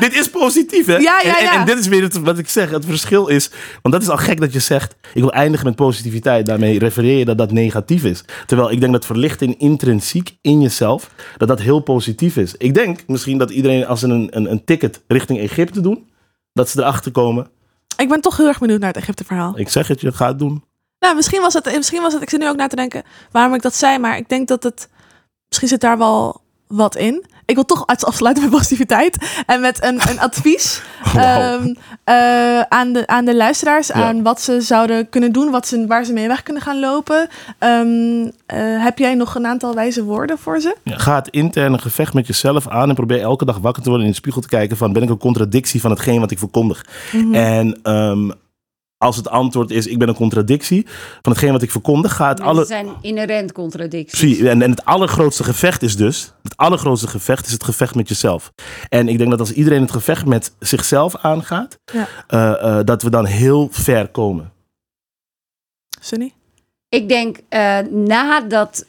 Dit is positief, hè? Ja, ja, en, ja. en dit is weer het, wat ik zeg. Het verschil is, want dat is al gek dat je zegt, ik wil eindigen met positiviteit. Daarmee refereer je dat dat negatief is. Terwijl ik denk dat verlichting intrinsiek in jezelf, dat dat heel positief is. Ik denk misschien dat iedereen als ze een, een, een ticket richting Egypte doen, dat ze erachter komen. Ik ben toch heel erg benieuwd naar het Egypte verhaal. Ik zeg het je, ga het doen. Nou, misschien was het, misschien was het, ik zit nu ook na te denken waarom ik dat zei, maar ik denk dat het, misschien zit daar wel wat in. Ik wil toch uit- afsluiten met positiviteit en met een, een advies ehm, eh, aan, de, aan de luisteraars, Ja. aan wat ze zouden kunnen doen, wat ze, waar ze mee weg kunnen gaan lopen. Ehm, eh, heb jij nog een aantal wijze woorden voor ze? Ja, ga het interne gevecht met jezelf aan en probeer elke dag wakker te worden in de spiegel te kijken van ben ik een contradictie van hetgeen wat ik verkondig. Mhm. En ehm, als het antwoord is ik ben een contradictie van hetgeen wat ik verkondig, ga het Het alle... zijn inherent contradicties. Precies. En, en het allergrootste gevecht is dus, het allergrootste gevecht is het gevecht met jezelf. En ik denk dat als iedereen het gevecht met zichzelf aangaat, Ja. eh, eh, dat we dan heel ver komen. Sunny? Ik denk uh, na dat,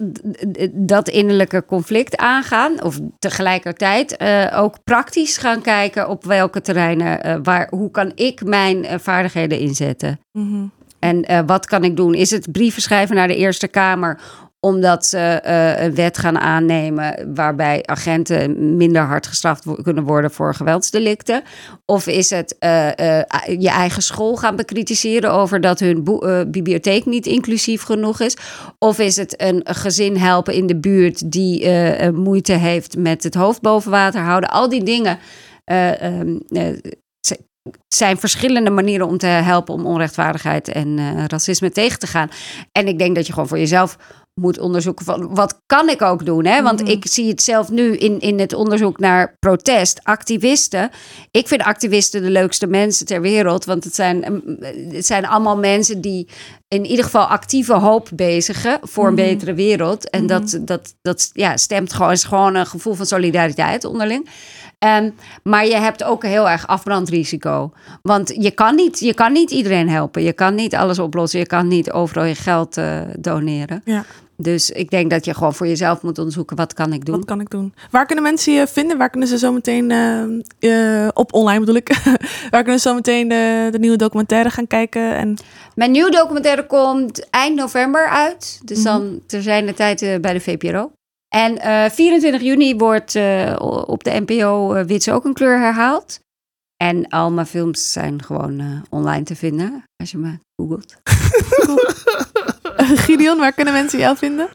dat innerlijke conflict aangaan, of tegelijkertijd uh, ook praktisch gaan kijken op welke terreinen, uh, waar, hoe kan ik mijn vaardigheden inzetten? Mhm. En wat kan ik doen? Is het brieven schrijven naar de Eerste Kamer omdat ze uh, een wet gaan aannemen waarbij agenten minder hard gestraft kunnen worden voor geweldsdelicten? Of is het uh, uh, je eigen school gaan bekritiseren over dat hun bibliotheek niet inclusief genoeg is? Of is het een gezin helpen in de buurt die moeite heeft met het hoofd boven water houden? Al die dingen. Um, zijn verschillende manieren om te helpen om onrechtvaardigheid en racisme tegen te gaan. En ik denk dat je gewoon voor jezelf moet onderzoeken van wat kan ik ook doen. Hè? Want mm -hmm. ik zie het zelf nu in, in het onderzoek naar protest. Activisten. Ik vind activisten de leukste mensen ter wereld. Want het zijn, het zijn allemaal mensen die in ieder geval actieve hoop bezigen voor een mm -hmm. betere wereld. En mm -hmm. dat, dat, dat ja, stemt gewoon, is gewoon een gevoel van solidariteit onderling. Um, maar je hebt ook heel erg afbrandrisico. Want je kan, niet, je kan niet iedereen helpen. Je kan niet alles oplossen. Je kan niet overal je geld uh, doneren. Ja. Dus ik denk dat je gewoon voor jezelf moet onderzoeken: wat kan ik doen? Wat kan ik doen? Waar kunnen mensen je vinden? Waar kunnen ze zo meteen uh, uh, op online bedoel ik? Waar kunnen ze zo meteen de, de, nieuwe documentaire gaan kijken? En... Mijn nieuwe documentaire komt eind november uit. Dus mm -hmm. dan ter zijn de tijd uh, bij de VPRO. En uh, 24 juni wordt op de NPO Wits ook een kleur herhaald. En al mijn films zijn gewoon online te vinden, als je me googelt. Gideon, waar kunnen mensen jou vinden?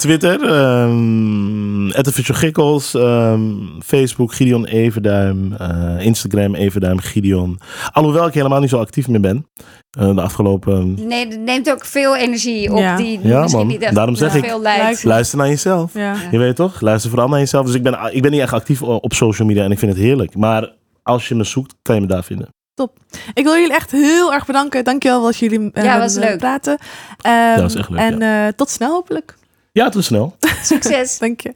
Twitter, um, Gikkels, um, Facebook Gideon Everduim, uh, Instagram Everduim Gideon. Alhoewel ik helemaal niet zo actief meer ben. Uh, de afgelopen... Nee, het neemt ook veel energie op ja. die ja, misschien man. niet echt Daarom zeg ja. ik, veel lijkt. luister naar jezelf. Ja. Je weet toch? Luister vooral naar jezelf. Dus ik ben, ik ben niet echt actief op social media en ik vind het heerlijk. Maar als je me zoekt, kan je me daar vinden. Top. Ik wil jullie echt heel erg bedanken. Dankjewel dat jullie uh, ja, was leuk. praten. Um, ja, was echt leuk. En ja. uh, tot snel hopelijk. Ja, tot snel. Succes. Dank je.